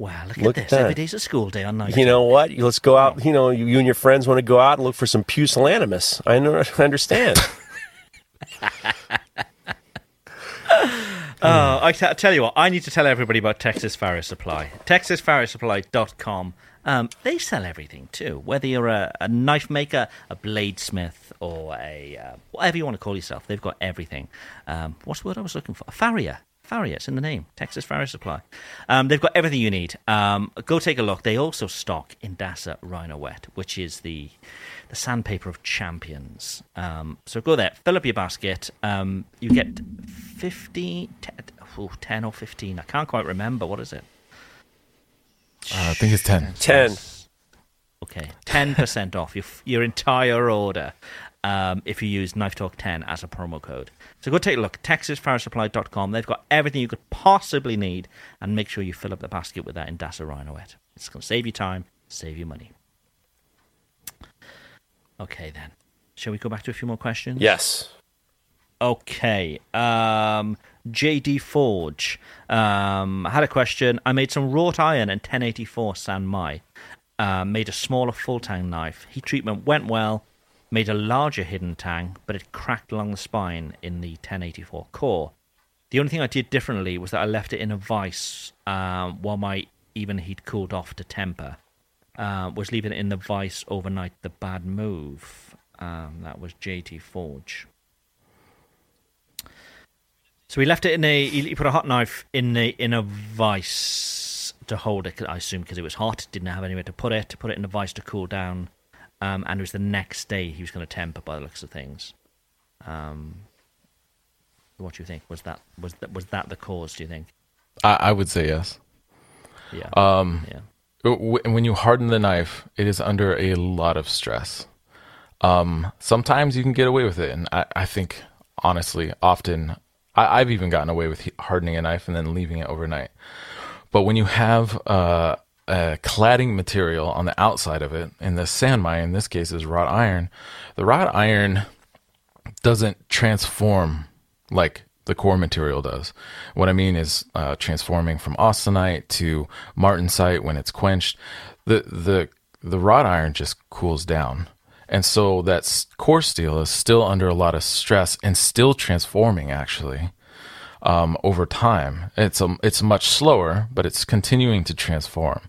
Wow. Look, Look at this. that. Every day's a school day on night. You know what? Let's go out. You know, you, you and your friends want to go out and look for some pusillanimous. I know, I understand. Oh, I t- I tell you what, I need to tell everybody about Texas Farrier Supply. TexasFarrierSupply.com. Um, they sell everything too, whether you're a, a knife maker, a bladesmith, or a uh, whatever you want to call yourself. They've got everything. Um, what's the word I was looking for? A farrier. Farrier, it's in the name. Texas Farrier Supply. Um, they've got everything you need. Um, go take a look. They also stock Indasa Rhino Wet, which is the the sandpaper of champions. Um, so go there, fill up your basket. Um, you get 50, 10, oh, 10 or 15. I can't quite remember. What is it? Uh, I think it's 10. Ten. Okay, 10% off your, your entire order um, if you use Knife Talk 10 as a promo code. So go take a look, texasfarriersupply.com. They've got everything you could possibly need, and make sure you fill up the basket with that Indasa Rhynowet. It's going to save you time, save you money. Okay, then. Shall we go back to a few more questions? Yes. Okay. Um, JD Forge um, had a question. I made some wrought iron and 1084 San Mai. Uh, made a smaller full tang knife. Heat treatment went well. Made a larger hidden tang, but it cracked along the spine in the 1084 core. The only thing I did differently was that I left it in a vice um, while my Evenheat cooled off to temper. Uh, was leaving it in the vice overnight the bad move. Um, that was JT Forge. So he left it in a. He put a hot knife in a in a vice to hold it. I assume because it was hot, didn't have anywhere to put it. To put it in a vice to cool down, um, and it was the next day he was going to temper by the looks of things. Um, what do you think? Was that was that was that the cause? Do you think? I, I would say yes. Yeah. Um, yeah. when you harden the knife, it is under a lot of stress. Um, sometimes you can get away with it, and I, I think honestly, often I, I've even gotten away with hardening a knife and then leaving it overnight. But when you have uh, cladding material on the outside of it, and the San Mai in this case is wrought iron, the wrought iron doesn't transform like the core material does. What I mean is uh, transforming from austenite to martensite when it's quenched. The the the wrought iron just cools down, and so that core steel is still under a lot of stress and still transforming actually um, over time. It's a, it's much slower, but it's continuing to transform,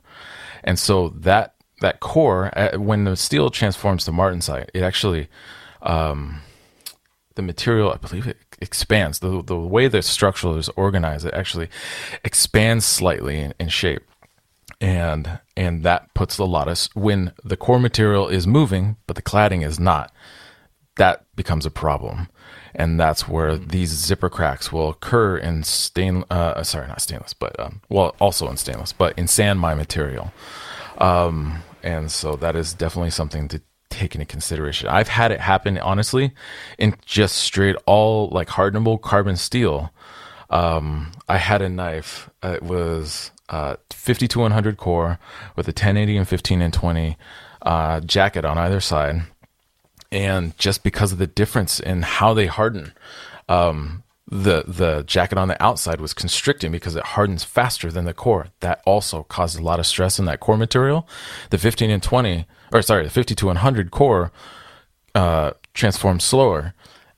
and so that that core uh, when the steel transforms to martensite, it actually the material, I believe it expands. The the way the structure is organized, it actually expands slightly in, in shape, and and that puts a lot of when the core material is moving, but the cladding is not. That becomes a problem, and that's where these zipper cracks will occur in stain. Uh, sorry, not stainless, but um, well, also in stainless, but in San Mai material. Um, and so that is definitely something to take into consideration. I've had it happen honestly in just straight all like hardenable carbon steel. Um, I had a knife. Uh, it was uh, 5100 core with a 1080 and 15 and 20 uh, jacket on either side. And just because of the difference in how they harden, um, the the jacket on the outside was constricting because it hardens faster than the core. That also causes a lot of stress in that core material. The 15 and 20, or sorry, the 50 to 100 core uh, transforms slower,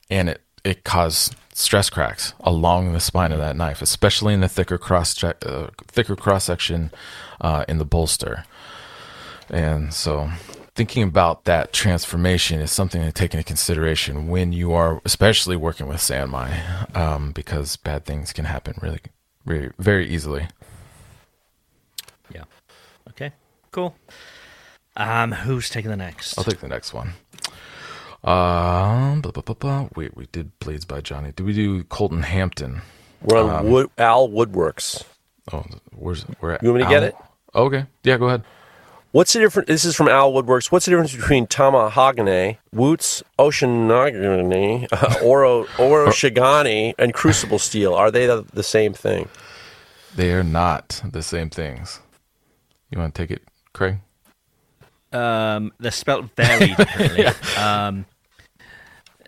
and it it caused stress cracks along the spine of that knife, especially in the thicker cross uh, thicker cross section uh, in the bolster. And so thinking about that transformation is something to take into consideration when you are, especially working with Sanmai, um, because bad things can happen really, really, very easily. Yeah. Okay. Cool. Um, who's taking the next? I'll take the next one. Um, blah, blah, blah, blah. Wait, we did Blades by Johnny. Did we do Colton Hampton? We're on um, Wood, Al Woodworks. Oh, where's where? Are You want me to Al? get it? okay. Yeah, go ahead. What's the difference? This is from Al Woodworks. What's the difference between Tamahagane, Wootz, Oceanogany, uh, Oro, Oroshigane, and Crucible Steel? Are they the, the, same thing? They are not the same things. You want to take it, Craig? Um, they're spelled very differently. um,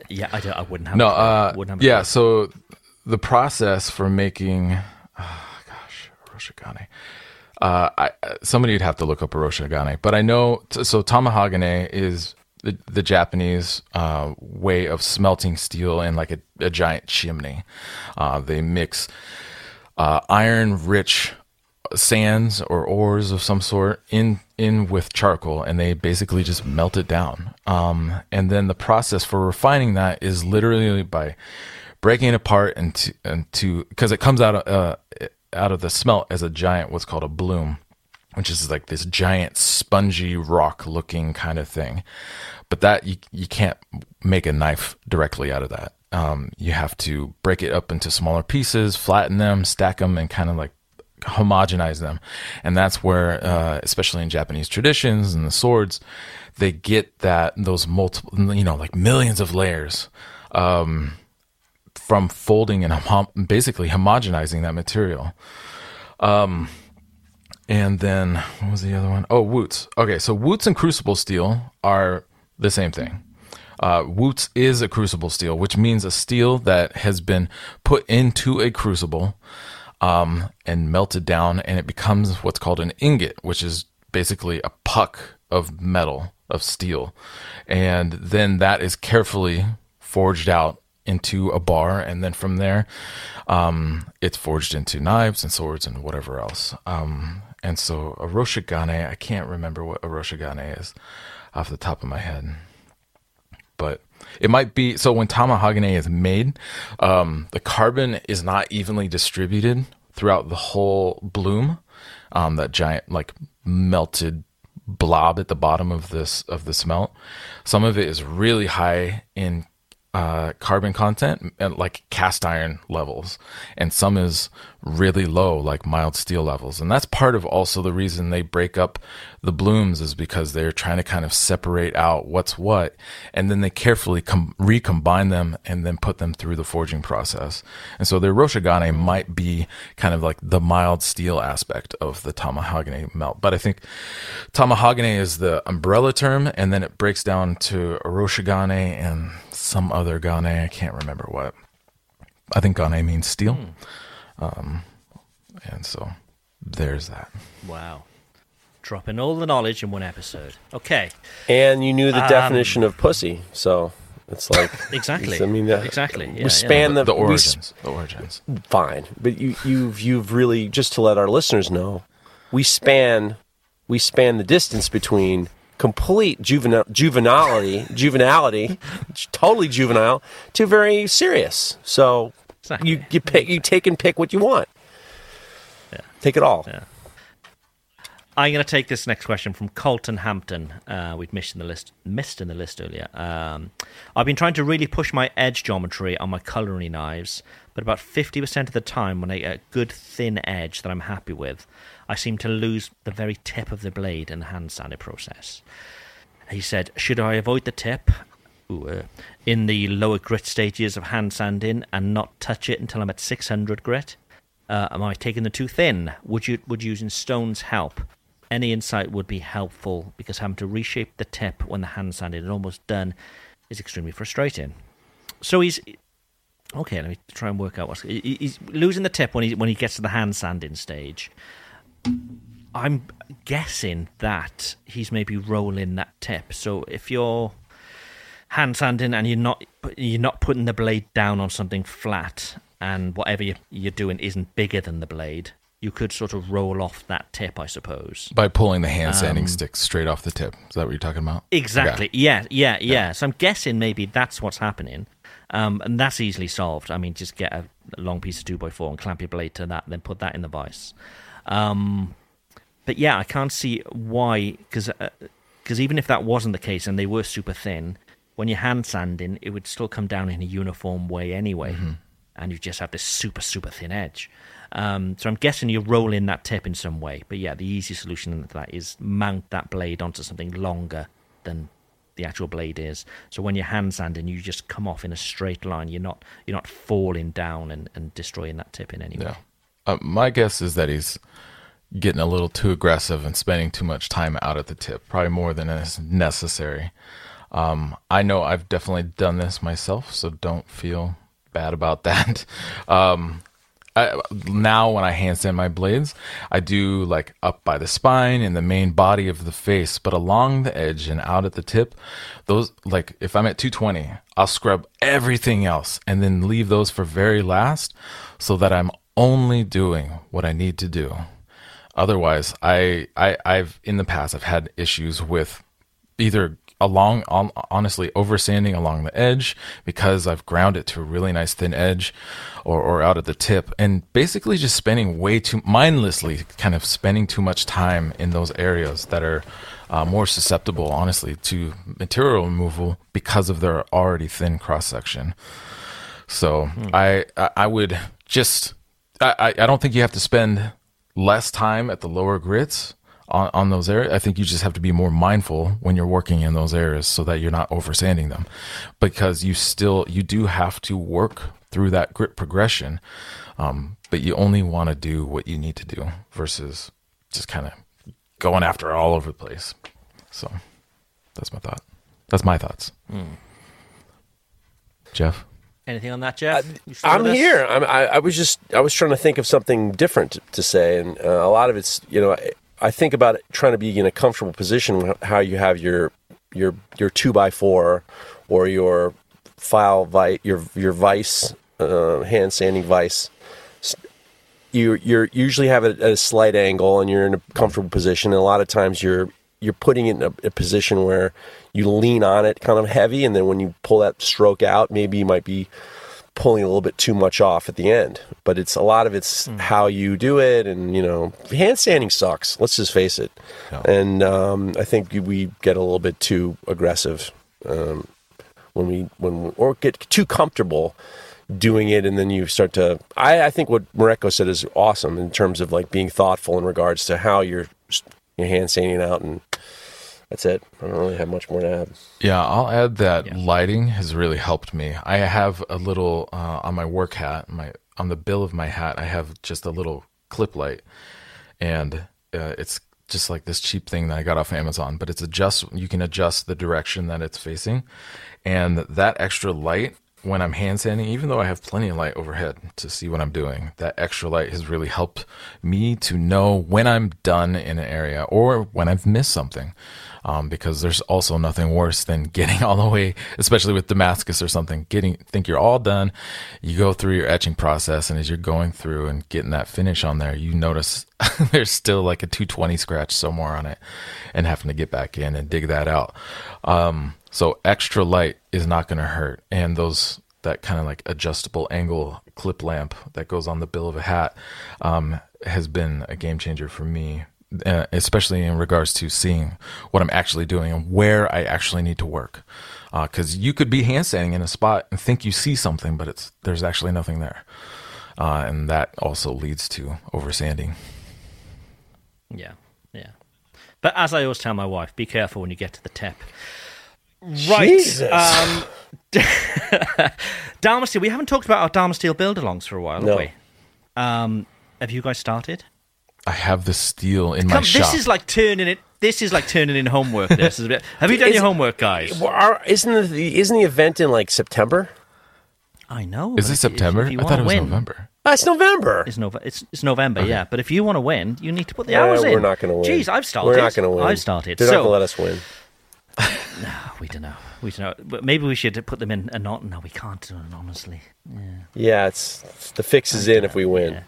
yeah, I, I wouldn't have. No, uh, wouldn't have yeah. So the process for making, oh, gosh, Oroshigane uh, I, somebody would have to look up Oroshigane, but I know so Tamahagane is the, the Japanese uh, way of smelting steel in like a, a giant chimney. Uh, they mix uh, iron-rich sands or ores of some sort in in with charcoal, and they basically just melt it down. Um, and then the process for refining that is literally by breaking it apart into into because it comes out uh, out of the smelt as a giant what's called a bloom, which is like this giant spongy rock looking kind of thing. But that you you can't make a knife directly out of that. Um, you have to break it up into smaller pieces, flatten them, stack them, and kind of like homogenize them. And that's where, uh, especially in Japanese traditions and the swords, they get that those multiple, you know, like millions of layers. Um, from folding and hom- basically homogenizing that material. Um, and then what was the other one? Oh, Wootz. Okay, so Wootz and crucible steel are the same thing. Uh, Wootz is a crucible steel, which means a steel that has been put into a crucible um, and melted down, and it becomes what's called an ingot, which is basically a puck of metal, of steel. And then that is carefully forged out into a bar, and then from there, um, it's forged into knives and swords and whatever else. Um, and so a roshigane, I can't remember what a roshigane is off the top of my head, but it might be. So when tamahagane is made, um, the carbon is not evenly distributed throughout the whole bloom. Um, that giant like melted blob at the bottom of this of the smelt. Some of it is really high in uh, carbon content at like cast iron levels, and some is really low, like mild steel levels. And that's part of also the reason they break up the blooms is because they're trying to kind of separate out what's what, and then they carefully com- recombine them and then put them through the forging process. And so their Roshigane might be kind of like the mild steel aspect of the Tamahagane melt. But I think Tamahagane is the umbrella term, and then it breaks down to Roshigane and some other Gane. I can't remember what. I think Gane means steel. Hmm. Um, and so there's that. Wow. Dropping all the knowledge in one episode. Okay. And you knew the um, definition of pussy, so it's like exactly. I mean, uh, exactly. Yeah, we span yeah. the, the origins. the origins. Fine, but you you've you've really just to let our listeners know, we span we span the distance between complete juvenile juvenility, juvenility, totally juvenile, to very serious. So exactly. you you pick you take and pick what you want. Yeah. Take it all. Yeah. I'm going to take this next question from Colton Hampton. Uh, we'd missed in the list, missed in the list earlier. Um, I've been trying to really push my edge geometry on my culinary knives, but about 50% of the time, when I get a good thin edge that I'm happy with, I seem to lose the very tip of the blade in the hand sanding process. He said, "Should I avoid the tip?" Uh, in the lower grit stages of hand sanding and not touch it until I'm at 600 grit? Uh, am I taking the too thin? Would you would using stones help? Any insight would be helpful because having to reshape the tip when the hand sanding is almost done is extremely frustrating. So he's okay. Let me try and work out what's he's losing the tip when he when he gets to the hand sanding stage. I'm guessing that he's maybe rolling that tip. So if you're hand sanding and you're not you're not putting the blade down on something flat, and whatever you're, doing isn't bigger than the blade, you could sort of roll off that tip, I suppose. By pulling the hand sanding um, stick straight off the tip. Is that what you're talking about? Exactly. Yeah, yeah, yeah, yeah. So I'm guessing maybe that's what's happening. Um, and that's easily solved. I mean, just get a long piece of 2x4 and clamp your blade to that, then put that in the vise. Um, but yeah, I can't see why, because uh, cause even if that wasn't the case and they were super thin, when you're hand sanding, it would still come down in a uniform way anyway. Mm-hmm. And you just have this super, super thin edge. Um, so I'm guessing you roll in that tip in some way. But yeah, the easy solution to that is mount that blade onto something longer than the actual blade is. So when you're hand sanding, you just come off in a straight line. You're not you're not falling down and, and destroying that tip in any way. Yeah. Uh, my guess is that he's getting a little too aggressive and spending too much time out at the tip, probably more than is necessary. Um, I know I've definitely done this myself, so don't feel bad about that. Um, I, now when I hand sand my blades, I do like up by the spine and the main body of the face, but along the edge and out at the tip, those like if I'm at 220, I'll scrub everything else and then leave those for very last so that I'm only doing what I need to do. Otherwise, I, I I've in the past I've had issues with either along on, honestly over sanding along the edge because I've ground it to a really nice thin edge or, or out at the tip and basically just spending way too mindlessly kind of spending too much time in those areas that are uh, more susceptible honestly to material removal because of their already thin cross section so hmm. I I would just I, I don't think you have to spend less time at the lower grits on, on those areas. I think you just have to be more mindful when you're working in those areas so that you're not over sanding them because you still, you do have to work through that grit progression. Um, but you only want to do what you need to do versus just kind of going after all over the place. So that's my thought. That's my thoughts. Mm. Geoff? Anything on that, Geoff? I'm here. I'm, I, I, was just I was trying to think of something different to say, and uh, a lot of it's you know I, think about trying to be in a comfortable position how you have your your your two by four or your file vice your your vice uh, hand sanding vice. You you usually have it at a slight angle and you're in a comfortable position. And a lot of times you're you're putting it in a, a, position where you lean on it kind of heavy, and then when you pull that stroke out, maybe you might be pulling a little bit too much off at the end. But it's a lot of it's mm. how you do it, and you know, hand sanding sucks. Let's just face it. And um, I think we get a little bit too aggressive um, when we when we, or get too comfortable doing it and then you start to I, I think what Mareko said is awesome in terms of like being thoughtful in regards to how you're your hand sanding out and that's it. I don't really have much more to add. Yeah, I'll add that yeah. lighting has really helped me. I have a little uh, on my work hat, my on the bill of my hat, I have just a little clip light, and uh, it's just like this cheap thing that I got off Amazon. But it's adjust. You can adjust the direction that it's facing, and that extra light when I'm hand sanding, even though I have plenty of light overhead to see what I'm doing, that extra light has really helped me to know when I'm done in an area or when I've missed something. Um, because there's also nothing worse than getting all the way, especially with Damascus or something, getting think you're all done. You go through your etching process, and as you're going through and getting that finish on there, you notice there's still like a 220 scratch somewhere on it, and having to get back in and dig that out. Um, so extra light is not going to hurt. And those that kind of like adjustable angle clip lamp that goes on the bill of a hat um, has been a game changer for me, uh, especially in regards to seeing what I'm actually doing and where I actually need to work. Because uh, you could be hand sanding in a spot and think you see something, but it's there's actually nothing there, uh, and that also leads to over sanding. Yeah, yeah. But as I always tell my wife, be careful when you get to the tip Right. Jesus. Um, Damasteel, we haven't talked about our Damasteel build alongs for a while, no. have we? Um, have you guys started? I have the steel in Come, my shop. This is like turning it this is like turning in homework. This is a bit. Have you done Is- your homework, guys? Well, are- isn't the isn't the event in like September? I know. Is it if- September? If you I thought it was win, November. Uh, it's November. It's, Nove- it's, it's November, yeah. But if you want to win, you need to put the Yeah, hours in. we're not going to win. Jeez, I've started. We're not going to win. I've started. They're so not going to let us win. we don't know. We don't know. But maybe we should put them in. Anon- no, we can't do it honestly. Yeah, it's, it's- the fix is in if we win. Yeah.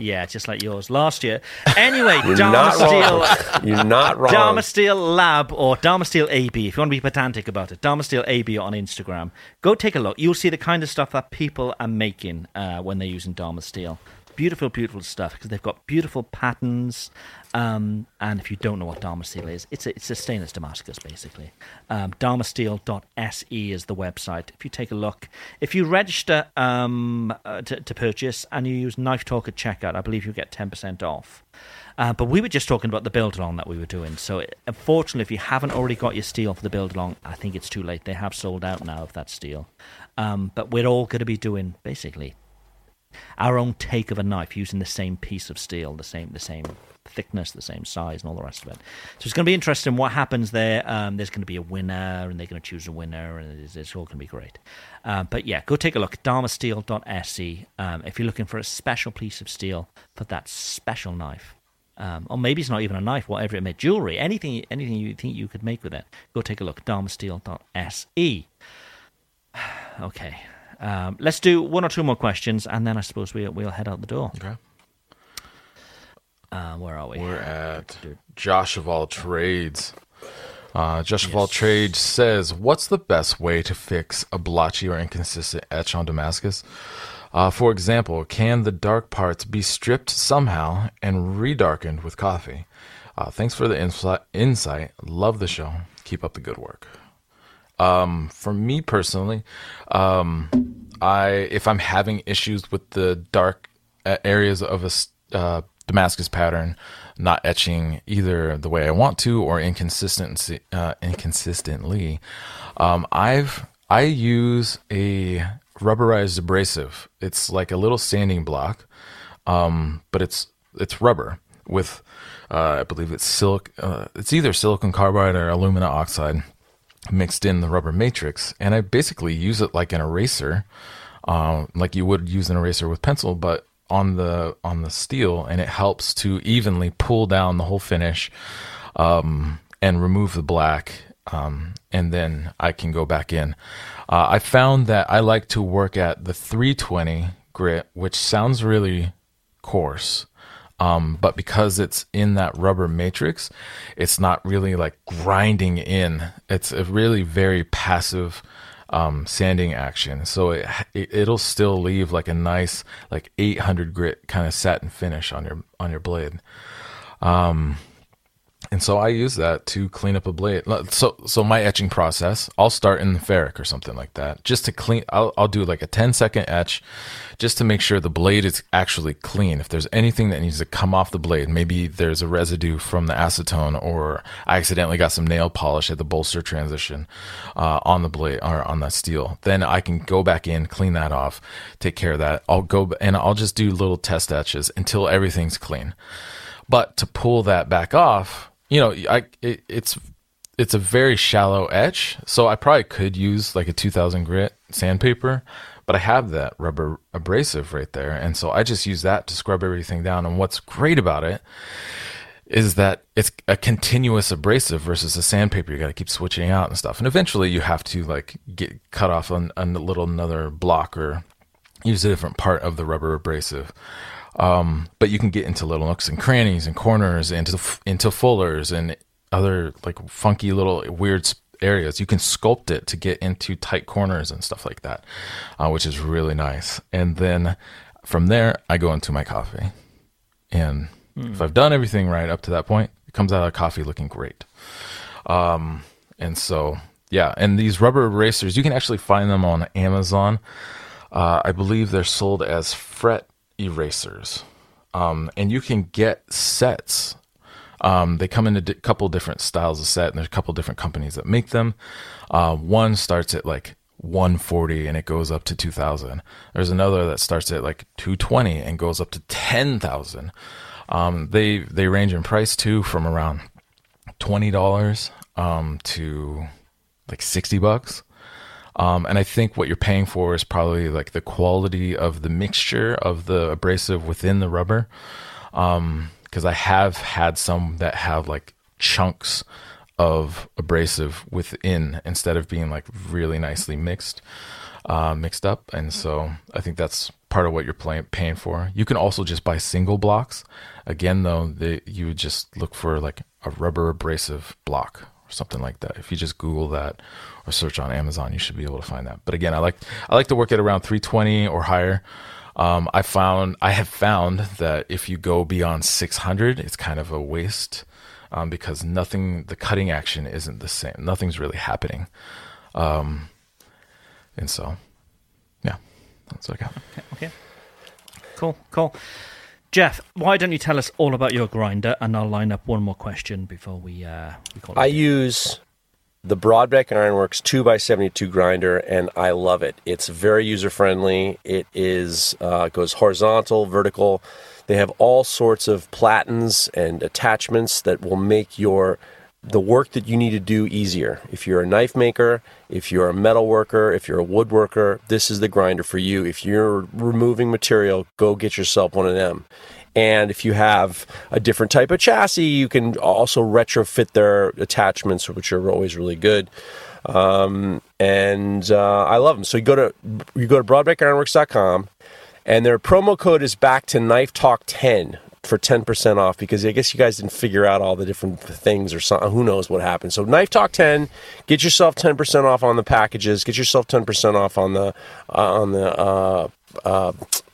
Yeah, just like yours last year. Anyway, Damasteel. You're not wrong. Dharma Steel Lab or Damasteel AB, if you want to be pedantic about it, Damasteel AB on Instagram. Go take a look. You'll see the kind of stuff that people are making uh, when they're using Damasteel. Beautiful, beautiful stuff because they've got beautiful patterns. Um, and if you don't know what Damasteel is, it's a, it's a stainless Damascus, basically. Um, damasteel.se is the website. If you take a look, if you register um, uh, to, to purchase and you use Knife Talk at checkout, I believe you get 10% off. Uh, but we were just talking about the build along that we were doing. So, unfortunately, if you haven't already got your steel for the build along, I think it's too late. They have sold out now of that steel. Um, but we're all going to be doing basically our own take of a knife using the same piece of steel, the same the same thickness, the same size, and all the rest of it. So it's going to be interesting what happens there. Um, there's going to be a winner, and they're going to choose a winner, and it's, it's all going to be great. Uh, but yeah, go take a look. At damasteel.se um, if you're looking for a special piece of steel for that special knife. Um, or maybe it's not even a knife, whatever it may, jewelry, anything, anything you think you could make with it. Go take a look. Damasteel.se. okay, um, let's do one or two more questions, and then I suppose we'll we'll head out the door. Okay. Uh, where are we? We're at Josh of all trades. Uh, Josh of all trades says, "What's the best way to fix a blotchy or inconsistent etch on Damascus? Uh, for example, can the dark parts be stripped somehow and redarkened with coffee? Uh, thanks for the insi- insight. Love the show. Keep up the good work." Um, for me personally, um, I if I'm having issues with the dark uh, areas of a uh, Damascus pattern not etching either the way I want to or inconsistency uh, inconsistently, um, I've I use a rubberized abrasive. It's like a little sanding block, um, but it's it's rubber with uh, I believe it's silic. Uh, it's either silicon carbide or alumina oxide mixed in the rubber matrix, and I basically use it like an eraser, uh, like you would use an eraser with pencil, but on the on the steel, and it helps to evenly pull down the whole finish um, and remove the black, um, and then I can go back in. Uh, I found that I like to work at the 320 grit, which sounds really coarse. Um, but because it's in that rubber matrix, it's not really like grinding in. It's a really very passive um, sanding action. So it, it it'll still leave like a nice like 800 grit kind of satin finish on your on your blade. Um, and so I use that to clean up a blade. So, so my etching process, I'll start in the ferric or something like that, just to clean. I'll, I'll do like a 10 second etch, just to make sure the blade is actually clean. If there's anything that needs to come off the blade, maybe there's a residue from the acetone, or I accidentally got some nail polish at the bolster transition uh, on the blade or on that steel, then I can go back in, clean that off, take care of that. I'll go and I'll just do little test etches until everything's clean. But to pull that back off, you know, I it, it's it's a very shallow etch, so I probably could use like a 2000 grit sandpaper, but I have that rubber abrasive right there, and so I just use that to scrub everything down. And what's great about it is that it's a continuous abrasive versus a sandpaper. You got to keep switching out and stuff, and eventually you have to like get cut off on a little another block or use a different part of the rubber abrasive. Um, but you can get into little nooks and crannies and corners, into into fullers and other like funky little weird areas. You can sculpt it to get into tight corners and stuff like that, uh, which is really nice. And then from there, I go into my coffee, and mm. if I've done everything right up to that point, it comes out of coffee looking great. Um, and so yeah, and these rubber erasers, you can actually find them on Amazon. Uh, I believe they're sold as fret erasers. Um, and you can get sets. Um, they come in a di- couple different styles of set, and there's a couple different companies that make them. Uh, one starts at like 140 and it goes up to 2000. There's another that starts at like 220 and goes up to 10,000. Um, they they range in price too, from around twenty dollars um, to like sixty bucks. Um, and I think what you're paying for is probably like the quality of the mixture of the abrasive within the rubber. Because um, I have had some that have like chunks of abrasive within instead of being like really nicely mixed, uh, mixed up. And so I think that's part of what you're paying for. You can also just buy single blocks. Again, though, you would just look for like a rubber abrasive block or something like that. If you just Google that or search on Amazon, you should be able to find that. But again, I like I like to work at around 320 or higher. Um, I found I have found that if you go beyond 600, it's kind of a waste um, because nothing the cutting action isn't the same. Nothing's really happening, um, and so yeah, that's what I got. Okay, okay. cool, cool. Geoff, why don't you tell us all about your grinder, and I'll line up one more question before we uh, we call. It. I use the Brodbeck Ironworks 2x72 grinder, and I love it. It's very user friendly. It is uh, goes horizontal, vertical. They have all sorts of platens and attachments that will make your the work that you need to do easier. If you're a knife maker, if you're a metal worker, if you're a woodworker, this is the grinder for you. If you're removing material, go get yourself one of them. And if you have a different type of chassis, you can also retrofit their attachments, which are always really good. Um, and uh, I love them. So you go to you go to brodbeckironworks.com, and their promo code is back to Knife Talk 10 for 10% off because I guess you guys didn't figure out all the different things or something. Who knows what happened. So Knife Talk 10, get yourself 10% off on the packages, get yourself 10% off on the uh, on the uh, uh,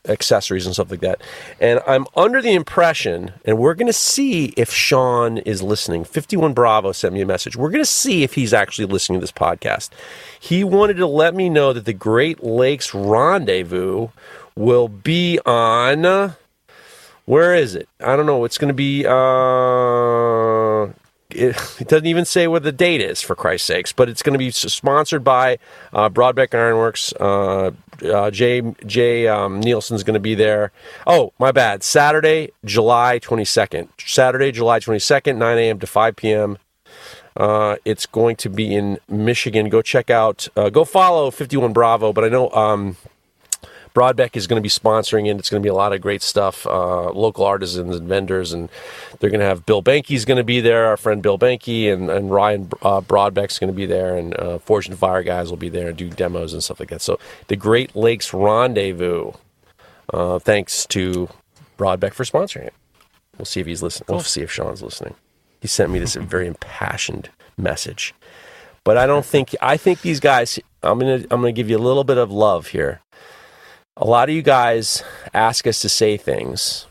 accessories and stuff like that. And I'm under the impression, and we're going to see if Sean is listening. 51 Bravo sent me a message. We're going to see if he's actually listening to this podcast. He wanted to let me know that the Great Lakes Rendezvous will be on where is it? I don't know. It's going to be. Uh, it, it, doesn't even say what the date is, for Christ's sakes. But it's going to be sponsored by uh, Brodbeck Ironworks. Uh, uh, Jay Jay um, Nielsen's going to be there. Oh, my bad. Saturday, July 22nd. Saturday, July 22nd, 9 a.m. to 5 p.m. Uh, it's going to be in Michigan. Go check out, uh, go follow 51 Bravo. But I know um, Brodbeck is going to be sponsoring it. It's going to be a lot of great stuff, uh, local artisans and vendors, and they're going to have Bill Banky's going to be there. Our friend Bill Banky and, and Ryan uh, Brodbeck's going to be there, and uh, Forged in Fire guys will be there and do demos and stuff like that. So the Great Lakes Rendezvous. Uh, thanks to Brodbeck for sponsoring it. We'll see if he's listening. Cool. We'll see if Sean's listening. He sent me this very impassioned message, but I don't think I think these guys. I'm gonna I'm gonna give you a little bit of love here a lot of you guys ask us to say things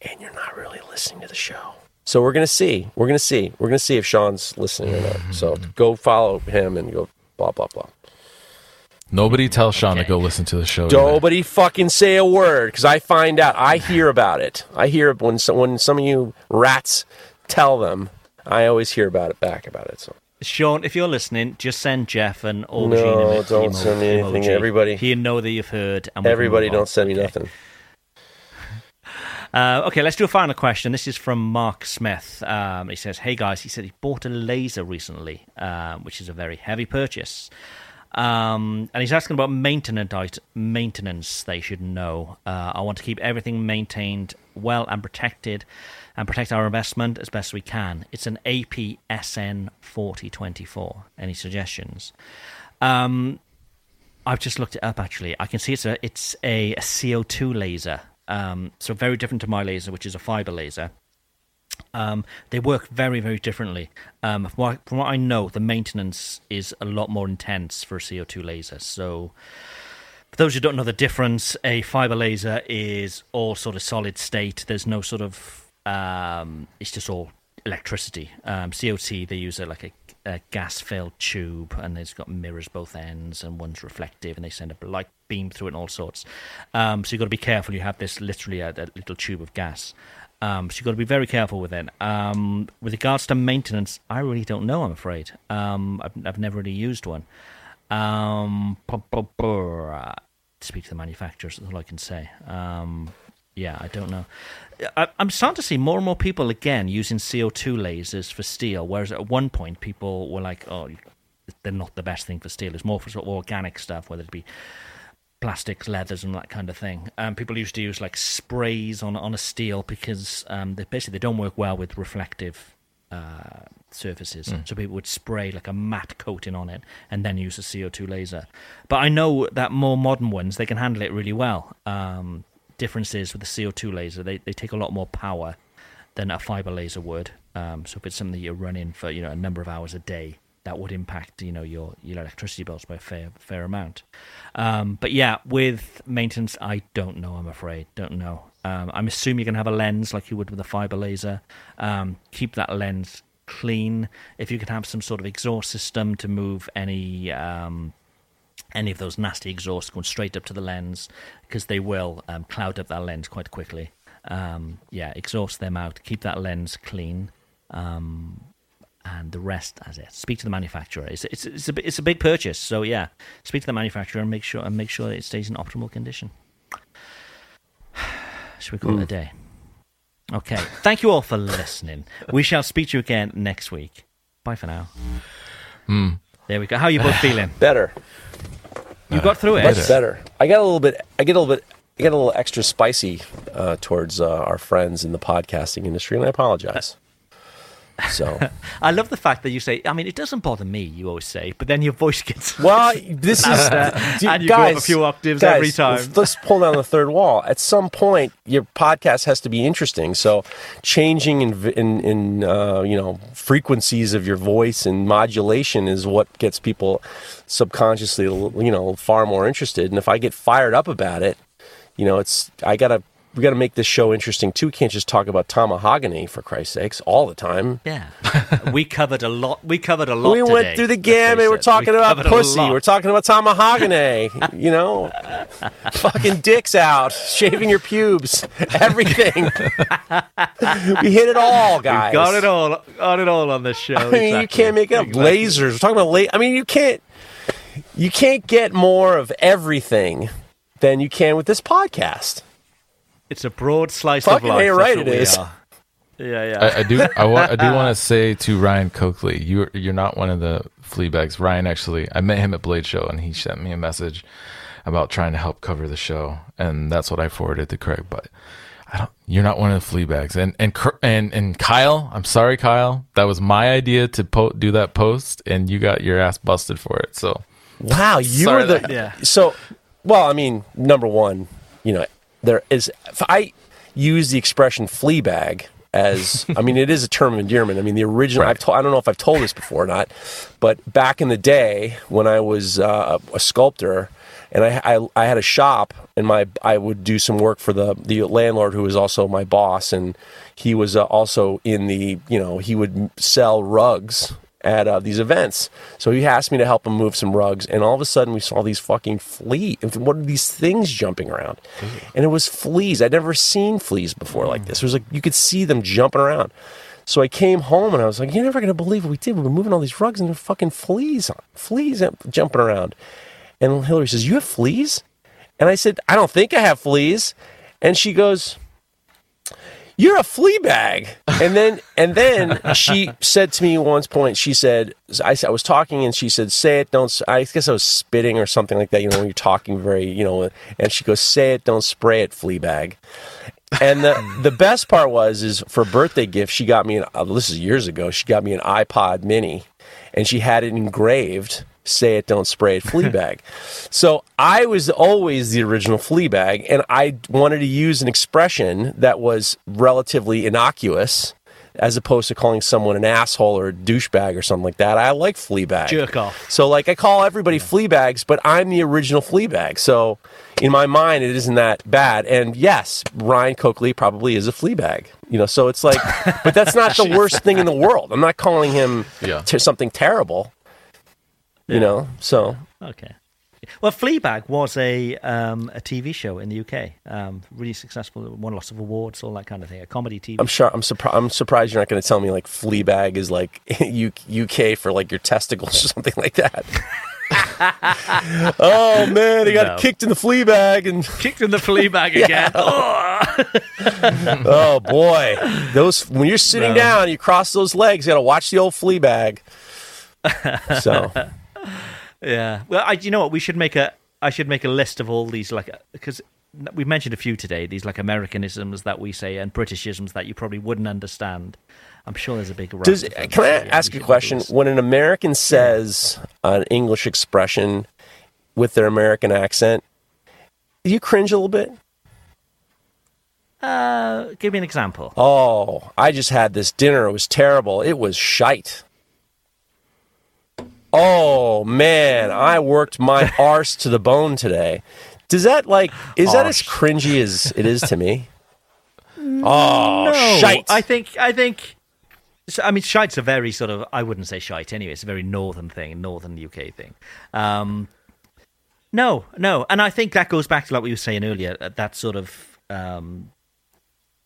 and you're not really listening to the show. So we're going to see. We're going to see. We're going to see if Sean's listening or not. So mm-hmm. go follow him and go blah, blah, blah. Nobody tell Sean okay. to go listen to the show. Nobody fucking say a word because I find out. I hear about it. I hear when some, when some of you rats tell them. I always hear about it back about it. So Sean, if you're listening, just send Jeff an aubergine. No, don't send me anything. Emoji. Everybody, he know that you've heard. everybody, don't send me okay. nothing. Uh, okay, let's do a final question. This is from Mark Smith. Um, he says, "Hey guys," he said he bought a laser recently, um, which is a very heavy purchase. Um, and he's asking about maintenance maintenance they should know. Uh, I want to keep everything maintained well and protected and protect our investment as best we can. It's an APSN 4024. Any suggestions? Um, I've just looked it up actually. I can see it's a it's a, a CO2 laser. Um, so very different to my laser, which is a fiber laser. Um, they work very, very differently. Um, from, what, from, what, I know, the maintenance is a lot more intense for a CO2 laser. So, for those who don't know the difference, a fiber laser is all sort of solid state. There's no sort of um, it's just all electricity. Um, CO2 they use a, like a, a gas-filled tube, and it's got mirrors both ends, and one's reflective, and they send a light beam through it, and all sorts. Um, so you've got to be careful. You have this literally a, a little tube of gas. Um, so you've got to be very careful with it. Um, with regards to maintenance, I really don't know. I'm afraid. Um, I've, I've never really used one. Um, speak to the manufacturers. That's all I can say. Um, Yeah, I don't know. I, am starting to see more and more people again using CO2 lasers for steel, whereas at one point people were like, "Oh, they're not the best thing for steel. It's more for sort of organic stuff, whether it be plastics, leathers, and that kind of thing. Um, people used to use like sprays on on a steel because um, they basically they don't work well with reflective uh, surfaces. Mm. So people would spray like a matte coating on it and then use a CO2 laser. But I know that more modern ones they can handle it really well. Um, differences with the CO2 laser, they they take a lot more power than a fiber laser would. Um, so if it's something that you're running for you know a number of hours a day, that would impact you know your your electricity bills by a fair fair amount. Um, but yeah, with maintenance, I don't know. I'm afraid, don't know. Um, I'm assuming you're going to have a lens like you would with a fiber laser. Um, keep that lens clean. If you can have some sort of exhaust system to move any um, any of those nasty exhausts going straight up to the lens, because they will um, cloud up that lens quite quickly. Um, yeah, exhaust them out. Keep that lens clean. Um, and the rest as it. Speak to the manufacturer. It's it's it's a it's a big purchase, so yeah, speak to the manufacturer and make sure and make sure it stays in optimal condition. Should we call mm. it a day? Okay. Thank you all for listening. We shall speak to you again next week. Bye for now. Mm. There we go. How are you both feeling? Better. You got through it. Much better. I got a little bit. I get a little bit. I get a little extra spicy uh, towards uh, our friends in the podcasting industry, and I apologize. So I love the fact that you say, I mean, it doesn't bother me. You always say, but then your voice gets well. This is and you guys, go up a few octaves guys, every time. Let's pull down the third wall. At some point, your podcast has to be interesting. So changing in in, in uh, you know frequencies of your voice and modulation is what gets people subconsciously you know far more interested. And if I get fired up about it, you know, it's I gotta we got to make this show interesting too. We can't just talk about tomahogany for Christ's sakes all the time. Yeah, we covered a lot. We covered a lot. We today, went through the gamut. We're talking we about pussy. We're talking about tomahogany. you know, fucking dicks out, shaving your pubes, everything. we hit it all, guys. We got it all. Got it all on this show. I mean, exactly. you can't make it up. Exactly. Lasers. We're talking about la- I mean, you can't. You can't get more of everything than you can with this podcast. It's a broad slice Fucking of life. right, it is. Are. Yeah, yeah. I, I do. I, wa- I do want to say to Ryan Coakley, you're you're not one of the flea bags. Ryan actually, I met him at Blade Show, and he sent me a message about trying to help cover the show, and that's what I forwarded to Craig. But I don't. You're not one of the flea bags. And and and and Kyle, I'm sorry, Kyle. That was my idea to po- do that post, and you got your ass busted for it. So wow, you sorry were the that, yeah. So well, I mean, number one, you know, there is I use the expression flea bag as I mean it is a term of endearment. I mean the original right. I've told I don't know if I've told this before or not, but back in the day when I was uh, a sculptor and I, I, I had a shop and my I would do some work for the the landlord who was also my boss and he was uh, also in the you know he would sell rugs at uh, these events. So he asked me to help him move some rugs, and all of a sudden we saw these fucking fleas. What are these things jumping around? And it was fleas. I'd never seen fleas before like this. It was like you could see them jumping around. So I came home and I was like, "You're never gonna believe what we did. We were moving all these rugs and there were fucking fleas, fleas jumping around." And Hillary says, "You have fleas?" And I said, "I don't think I have fleas." And she goes, you're a flea bag. And then, and then she said to me once point, she said, I, I was talking and she said, say it, don't, I guess I was spitting or something like that, you know, when you're talking very, you know, and she goes, say it, don't spray it, flea bag. And the, the best part was, is for birthday gift, she got me an, uh, this is years ago, she got me an iPod mini and she had it engraved say it, don't spray it, Fleabag. so I was always the original Fleabag, and I wanted to use an expression that was relatively innocuous as opposed to calling someone an asshole or a douchebag or something like that. I like Fleabag. Jerk off. So, like, I call everybody Fleabags, but I'm the original Fleabag. So, in my mind, it isn't that bad. And yes, Ryan Coakley probably is a Fleabag. You know, so it's like, but that's not the worst thing in the world. I'm not calling him yeah. t- something terrible. You yeah. know, so okay. Well, Fleabag was a um, a TV show in the UK, um, really successful, won lots of awards, all that kind of thing. A comedy TV. I'm sure. I'm surprised. I'm surprised you're not going to tell me like Fleabag is like UK for like your testicles or something like that. oh man, he got No. kicked in the flea bag and Kicked in the flea bag again. oh boy, those when you're sitting No. down, you cross those legs. You got to watch the old flea bag. So Yeah. Well, I, you know what? We should make a. I should make a list of all these like because we've mentioned a few today. These like Americanisms that we say and Britishisms that you probably wouldn't understand. I'm sure there's a big. Does can I yeah, ask a question? When an American says an English expression with their American accent, do you cringe a little bit? Uh, give me an example. Oh, I just had this dinner. It was terrible. It was shite. Oh man, I worked my arse to the bone today. Does that like is that as cringy as it is to me? Oh, no, shite! I think. I think. so, I mean, shite's a very sort of. I wouldn't say shite anyway. It's a very northern thing, northern UK thing. Um, no, no, and I think that goes back to like we were saying earlier. That sort of um,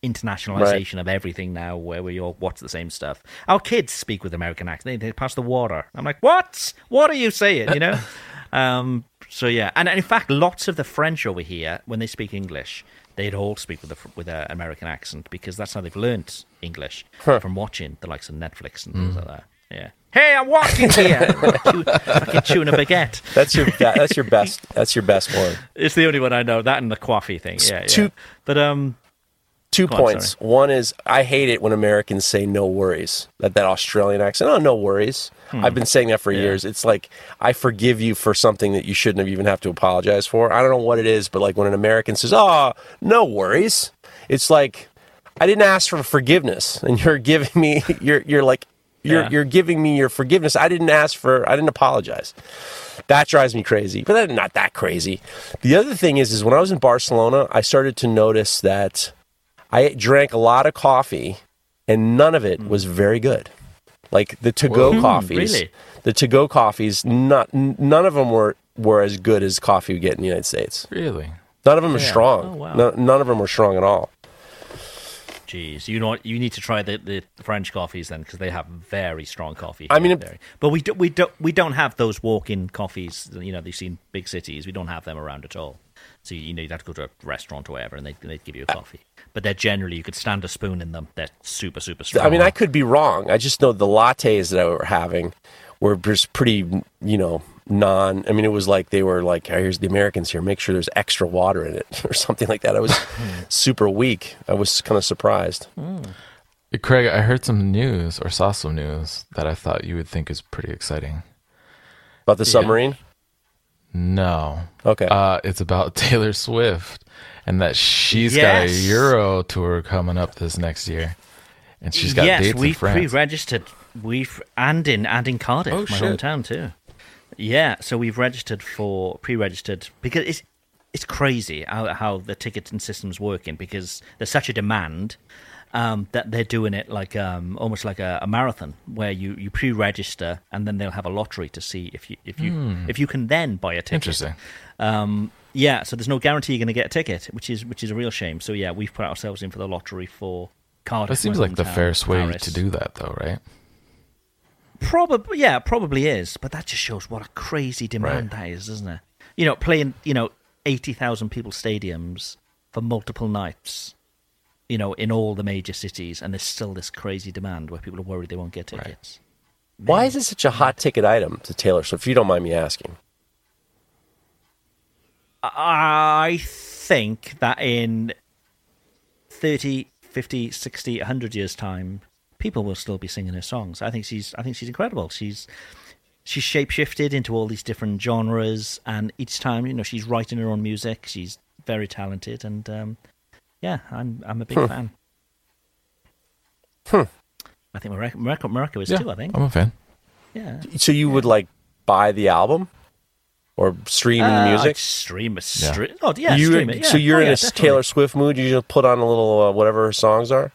internationalization of everything now, where we all watch the same stuff. Our kids speak with American accent. They, they pass the water. I'm like, what? What are you saying? You know. um, so yeah, and, and in fact, lots of the French over here, when they speak English, they'd all speak with a with an American accent because that's how they've learnt English from watching the likes of Netflix and things like that. Yeah. Hey, I'm walking here. Chewing a baguette. that's your that, that's your best that's your best one. It's the only one I know. That and the coffee thing. Yeah, yeah. But um, Two points. One is I hate it when Americans say no worries. That that Australian accent. Oh, no worries. Hmm. I've been saying that for years. It's like I forgive you for something that you shouldn't have even have to apologize for. I don't know what it is, but like when an American says, "Oh, no worries," it's like I didn't ask for forgiveness, and you're giving me you're you're like you're Yeah. you're giving me your forgiveness. I didn't ask for. I didn't apologize. That drives me crazy, but that's not that crazy. The other thing is, is when I was in Barcelona, I started to notice that I drank a lot of coffee, and none of it mm. was very good. Like the to-go mm, coffees, really? the to-go coffees, not n- none of them were were as good as coffee you get in the United States. Really? None of them are strong. Oh, wow. No- none of them were strong at all. Jeez, you know? You need to try the, the French coffees then, because they have very strong coffee. I mean, it- but we do, we don't we don't have those walk-in coffees. You know, they've seen big cities. We don't have them around at all. So you know, you'd have to go to a restaurant or whatever, and they they give you a coffee. But they're generally you could stand a spoon in them. They're super super strong. I mean, I could be wrong. I just know the lattes that I were having were just pretty, you know, non. I mean, it was like they were like, "Oh, "Here's the Americans here. Make sure there's extra water in it," or something like that. I was hmm. super weak. I was kind of surprised. Hey, Craig, I heard some news or saw some news that I thought you would think is pretty exciting. About the submarine. No. Okay. Uh, it's about Taylor Swift and that she's got a Euro tour coming up this next year. And she's got yes, dates in we've France. pre-registered. We've and in and in Cardiff, Oh, my shit. hometown too. Yeah, so we've registered for pre-registered because it's it's crazy how how the ticketing system's working because there's such a demand um, that they're doing it like um, almost like a, a marathon where you, you pre-register and then they'll have a lottery to see if you if you if you can then buy a ticket. Interesting. Um, yeah, so there's no guarantee you're going to get a ticket, which is which is a real shame. So yeah, we've put ourselves in for the lottery for Cardiff. That seems like the fairest way Paris. to do that, though, right? Probably, yeah, probably is. But that just shows what a crazy demand that is, doesn't it? You know, playing, you know, eighty thousand people stadiums for multiple nights. You know, in all the major cities, and there's still this crazy demand where people are worried they won't get tickets. Why is it such a hot ticket item to Taylor Swift? If you don't mind me asking. I think that in 30, 50, 60, 100 years' time, people will still be singing her songs. I think she's I think she's incredible. She's she's shapeshifted into all these different genres and each time, you know, she's writing her own music. She's very talented and um, yeah, I'm I'm a big fan. Hmm. I think Morocco, Morocco, Morocco is yeah, too, I think. I'm a fan. Yeah. So you would like buy the album or stream the Uh, music? I'd stream it. Stream, Oh, yeah, you, stream it. Yeah. So you're Oh, in yeah, a definitely. Taylor Swift mood. You just put on a little uh, whatever her songs are.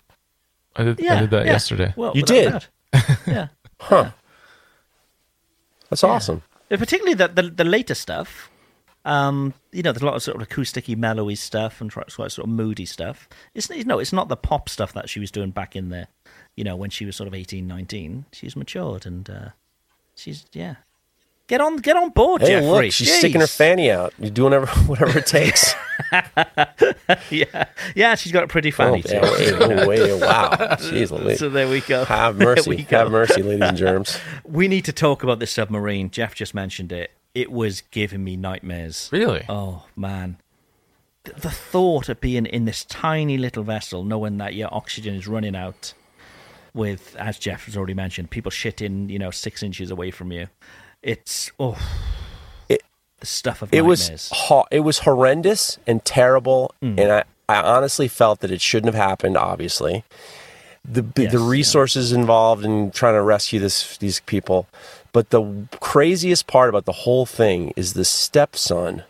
I did, Yeah, I did that yeah. yesterday. Well, You did? yeah. Huh. That's awesome. Particularly the, the the later stuff. Um, you know, there's a lot of sort of acousticy, mellowy stuff and sort of moody stuff. It's know, it's not the pop stuff that she was doing back in the, you know, when she was sort of 18, 19. She's matured and uh, she's yeah, Get on, get on board, Hey, Jeffrey. look, she's sticking her fanny out. You're doing whatever, whatever it takes. Yeah, yeah, she's got a pretty oh, fanny too. yeah, wait, oh, wait, wow. Jeez, So there we go. Have mercy. go. Have mercy, ladies and germs. We need to talk about this submarine. Jeff just mentioned it. It was giving me nightmares. Really? Oh man, the, the thought of being in this tiny little vessel, knowing that your oxygen is running out, with as Jeff has already mentioned, people shitting you know six inches away from you. It's oh, It- the stuff of It nightmares. was ho- it was horrendous and terrible, Mm. and I, I honestly felt that it shouldn't have happened. Obviously, the the Yes, yeah. resources involved in trying to rescue this these people, but the craziest part about the whole thing is the stepson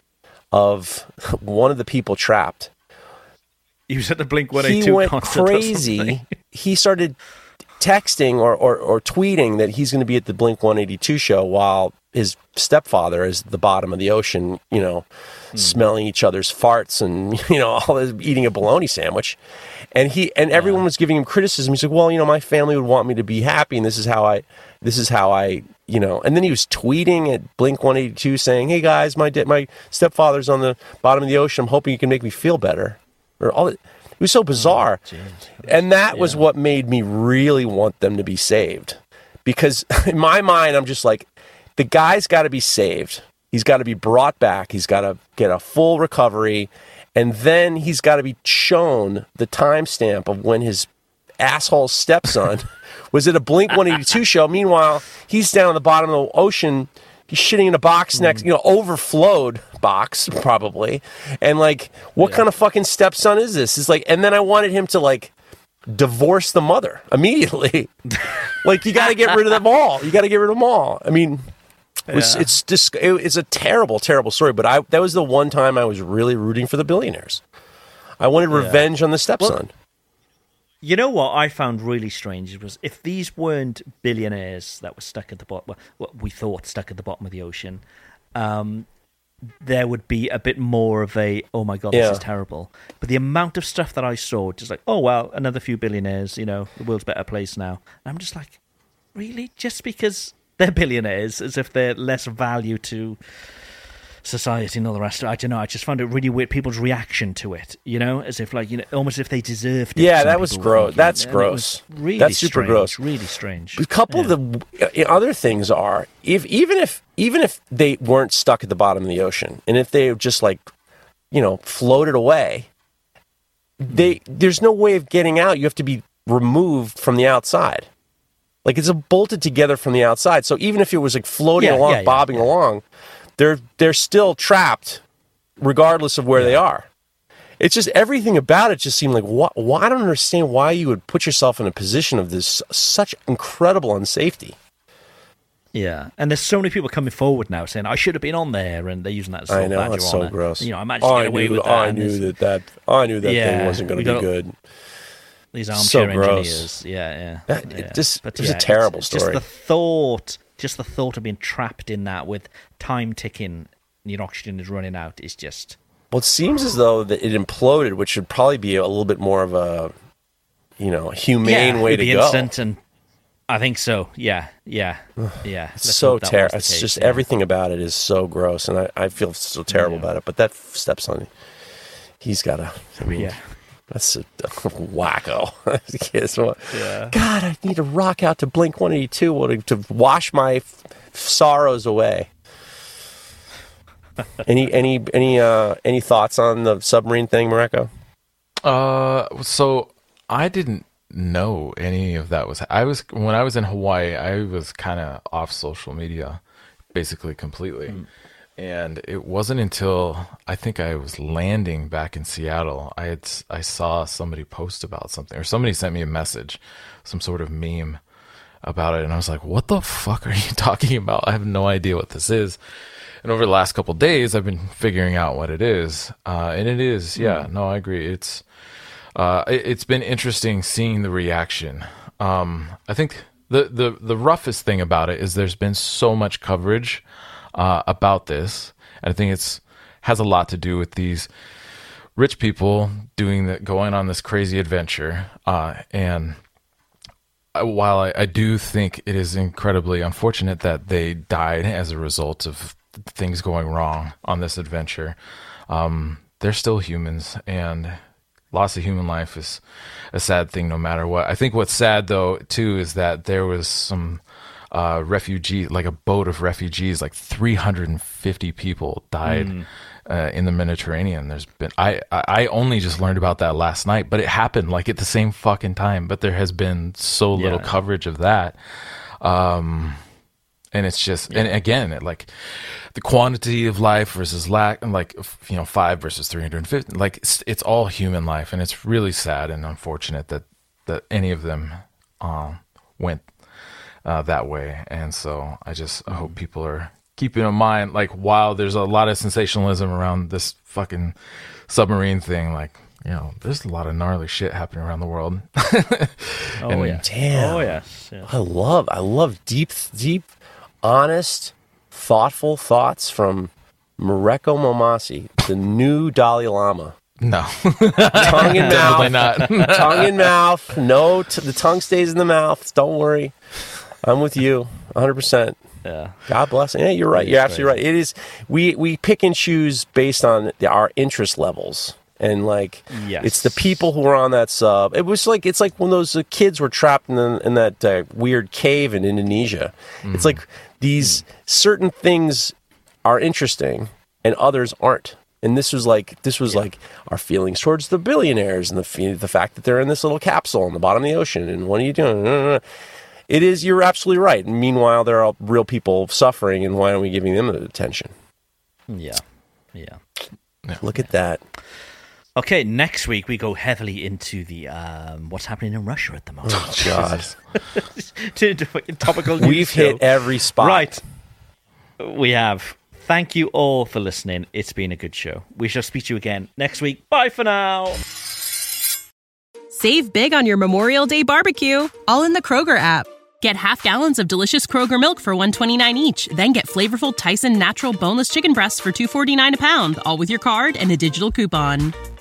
of one of the people trapped. he was at the Blink One Eight He went crazy. He started texting or, or, or tweeting that he's going to be at the Blink 182 show while his stepfather is at the bottom of the ocean, you know, hmm. smelling each other's farts and, you know, all this, eating a bologna sandwich. And he and everyone was giving him criticism. He's like, well, you know, my family would want me to be happy, and this is how I, this is how I, you know. And then he was tweeting at Blink 182 saying, "Hey guys, my da- my stepfather's on the bottom of the ocean. I'm hoping you can make me feel better." Or all it, it was so oh, bizarre. And that was what made me really want them to be saved. Because in my mind, I'm just like, the guy's got to be saved. He's got to be brought back. He's got to get a full recovery. And then he's got to be shown the timestamp of when his asshole stepson was at a Blink 182 show. Meanwhile, he's down at the bottom of the ocean. He's shitting in a box mm. next, you know, overflowed box probably. And like, what kind of fucking stepson is this? It's like, and then I wanted him to like divorce the mother immediately. like, you got to get rid of them all. You got to get rid of them all. I mean, it was, it's just, it, it's a terrible, terrible story. But I, that was the one time I was really rooting for the billionaires. I wanted revenge on the stepson. You know what I found really strange was if these weren't billionaires that were stuck at the bottom, well, what we thought stuck at the bottom of the ocean, um, there would be a bit more of a oh my god, Yeah. this is terrible. But the amount of stuff that I saw, just like oh well, another few billionaires, you know, the world's a better place now. And I'm just like, really, just because they're billionaires, as if they're less value to society and all the rest. I don't know. I just found it really weird. People's reaction to it, you know, as if like you know, almost as if they deserved it. Yeah, that was gross. That's And gross. Really That's super strange, gross. Really strange. A couple of the other things are if even if even if they weren't stuck at the bottom of the ocean and if they just like you know floated away, they hmm. there's no way of getting out. You have to be removed from the outside. Like it's a bolted together from the outside. So even if it was like floating Yeah, along, yeah, yeah, bobbing yeah. along, they're they're still trapped, regardless of where they are. It's just everything about it just seemed like why, why I don't understand why you would put yourself in a position of this such incredible unsafety. Yeah, and there's so many people coming forward now saying I should have been on there, and they're using that as I know badge it's so honor. gross. You know, oh, I managed to Oh, get away knew, with that. oh, I knew that that oh, I knew that thing wasn't going to be good. These so armchair gross. engineers. Yeah, yeah. That- it yeah. just- But it was a yeah, it's- terrible it's story. Just the thought, just the thought of being trapped in that with time ticking, your oxygen is running out is just. Well, it seems as though that it imploded, which should probably be a little bit more of a you know humane yeah, way to go. instant and I think so. Yeah, yeah, yeah. It's so terrible. It's case, just yeah. everything about it is so gross, and I, I feel so terrible Yeah. about it. But that stepson, He's got a. I mean, Yeah. that's a, wacko. Yes, what- Yeah. God, I need to rock out to Blink One Eighty Two to, to wash my f- sorrows away. Any any any uh any thoughts on the submarine thing, Mareko? Uh, so I didn't know any of that was. I was when I was in Hawaii. I was kind of off social media, basically completely. And it wasn't until I think I was landing back in Seattle. I had s- I saw somebody post about something, or somebody sent me a message, some sort of meme about it, and I was like, "What the fuck are you talking about? I have no idea what this is." And over the last couple days, I've been figuring out what it is, uh, and it is, yeah, no, I agree. It's uh, it, it's been interesting seeing the reaction. Um, I think the, the the roughest thing about it is there's been so much coverage uh, about this, and I think it's has a lot to do with these rich people doing the going on this crazy adventure, uh, and while I, I do think it is incredibly unfortunate that they died as a result of things going wrong on this adventure, um, they're still humans, and loss of human life is a sad thing no matter what. I think what's sad though too is that there was some uh, refugee, like a boat of refugees, like 350 people died. Mm. Uh, in the Mediterranean, there's been I I only just learned about that last night, but it happened like at the same fucking time. But there has been so little yeah. coverage of that. Um, and it's just yeah. and again like the quantity of life versus lack and like you know 5 versus 350 like it's, it's all human life and it's really sad and unfortunate that that any of them um, went uh, that way and so i just mm-hmm. hope people are keeping in mind like while there's a lot of sensationalism around this fucking submarine thing like you know, there's a lot of gnarly shit happening around the world. oh yeah, damn. Oh yes. yes. I love, I love deep, deep honest, thoughtful thoughts from Mareko Maumasi, the new Dalai Lama. No, tongue in mouth. not. tongue in mouth. No, t- the tongue stays in the mouth. Don't worry. I'm with you, 100. percent Yeah. God bless. Yeah, you're right. You're absolutely right. It is. We we pick and choose based on the, our interest levels and like yes. it's the people who are on that sub. It was like it's like when those uh, kids were trapped in, the, in that uh, weird cave in Indonesia. Mm. It's like these certain things are interesting and others aren't. And this was like this was yeah. like our feelings towards the billionaires and the the fact that they're in this little capsule on the bottom of the ocean and what are you doing? It is you're absolutely right. Meanwhile, there are real people suffering, and why aren't we giving them the attention? Yeah, yeah. Look at that. Okay, next week we go heavily into the um, what's happening in Russia at the moment. Oh God! to, to topical. We've hit every spot. Right. We have. Thank you all for listening. It's been a good show. We shall speak to you again next week. Bye for now. Save big on your Memorial Day barbecue, all in the Kroger app. Get half gallons of delicious Kroger milk for 129 each, then get flavorful Tyson natural boneless chicken breasts for 249 a pound, all with your card and a digital coupon.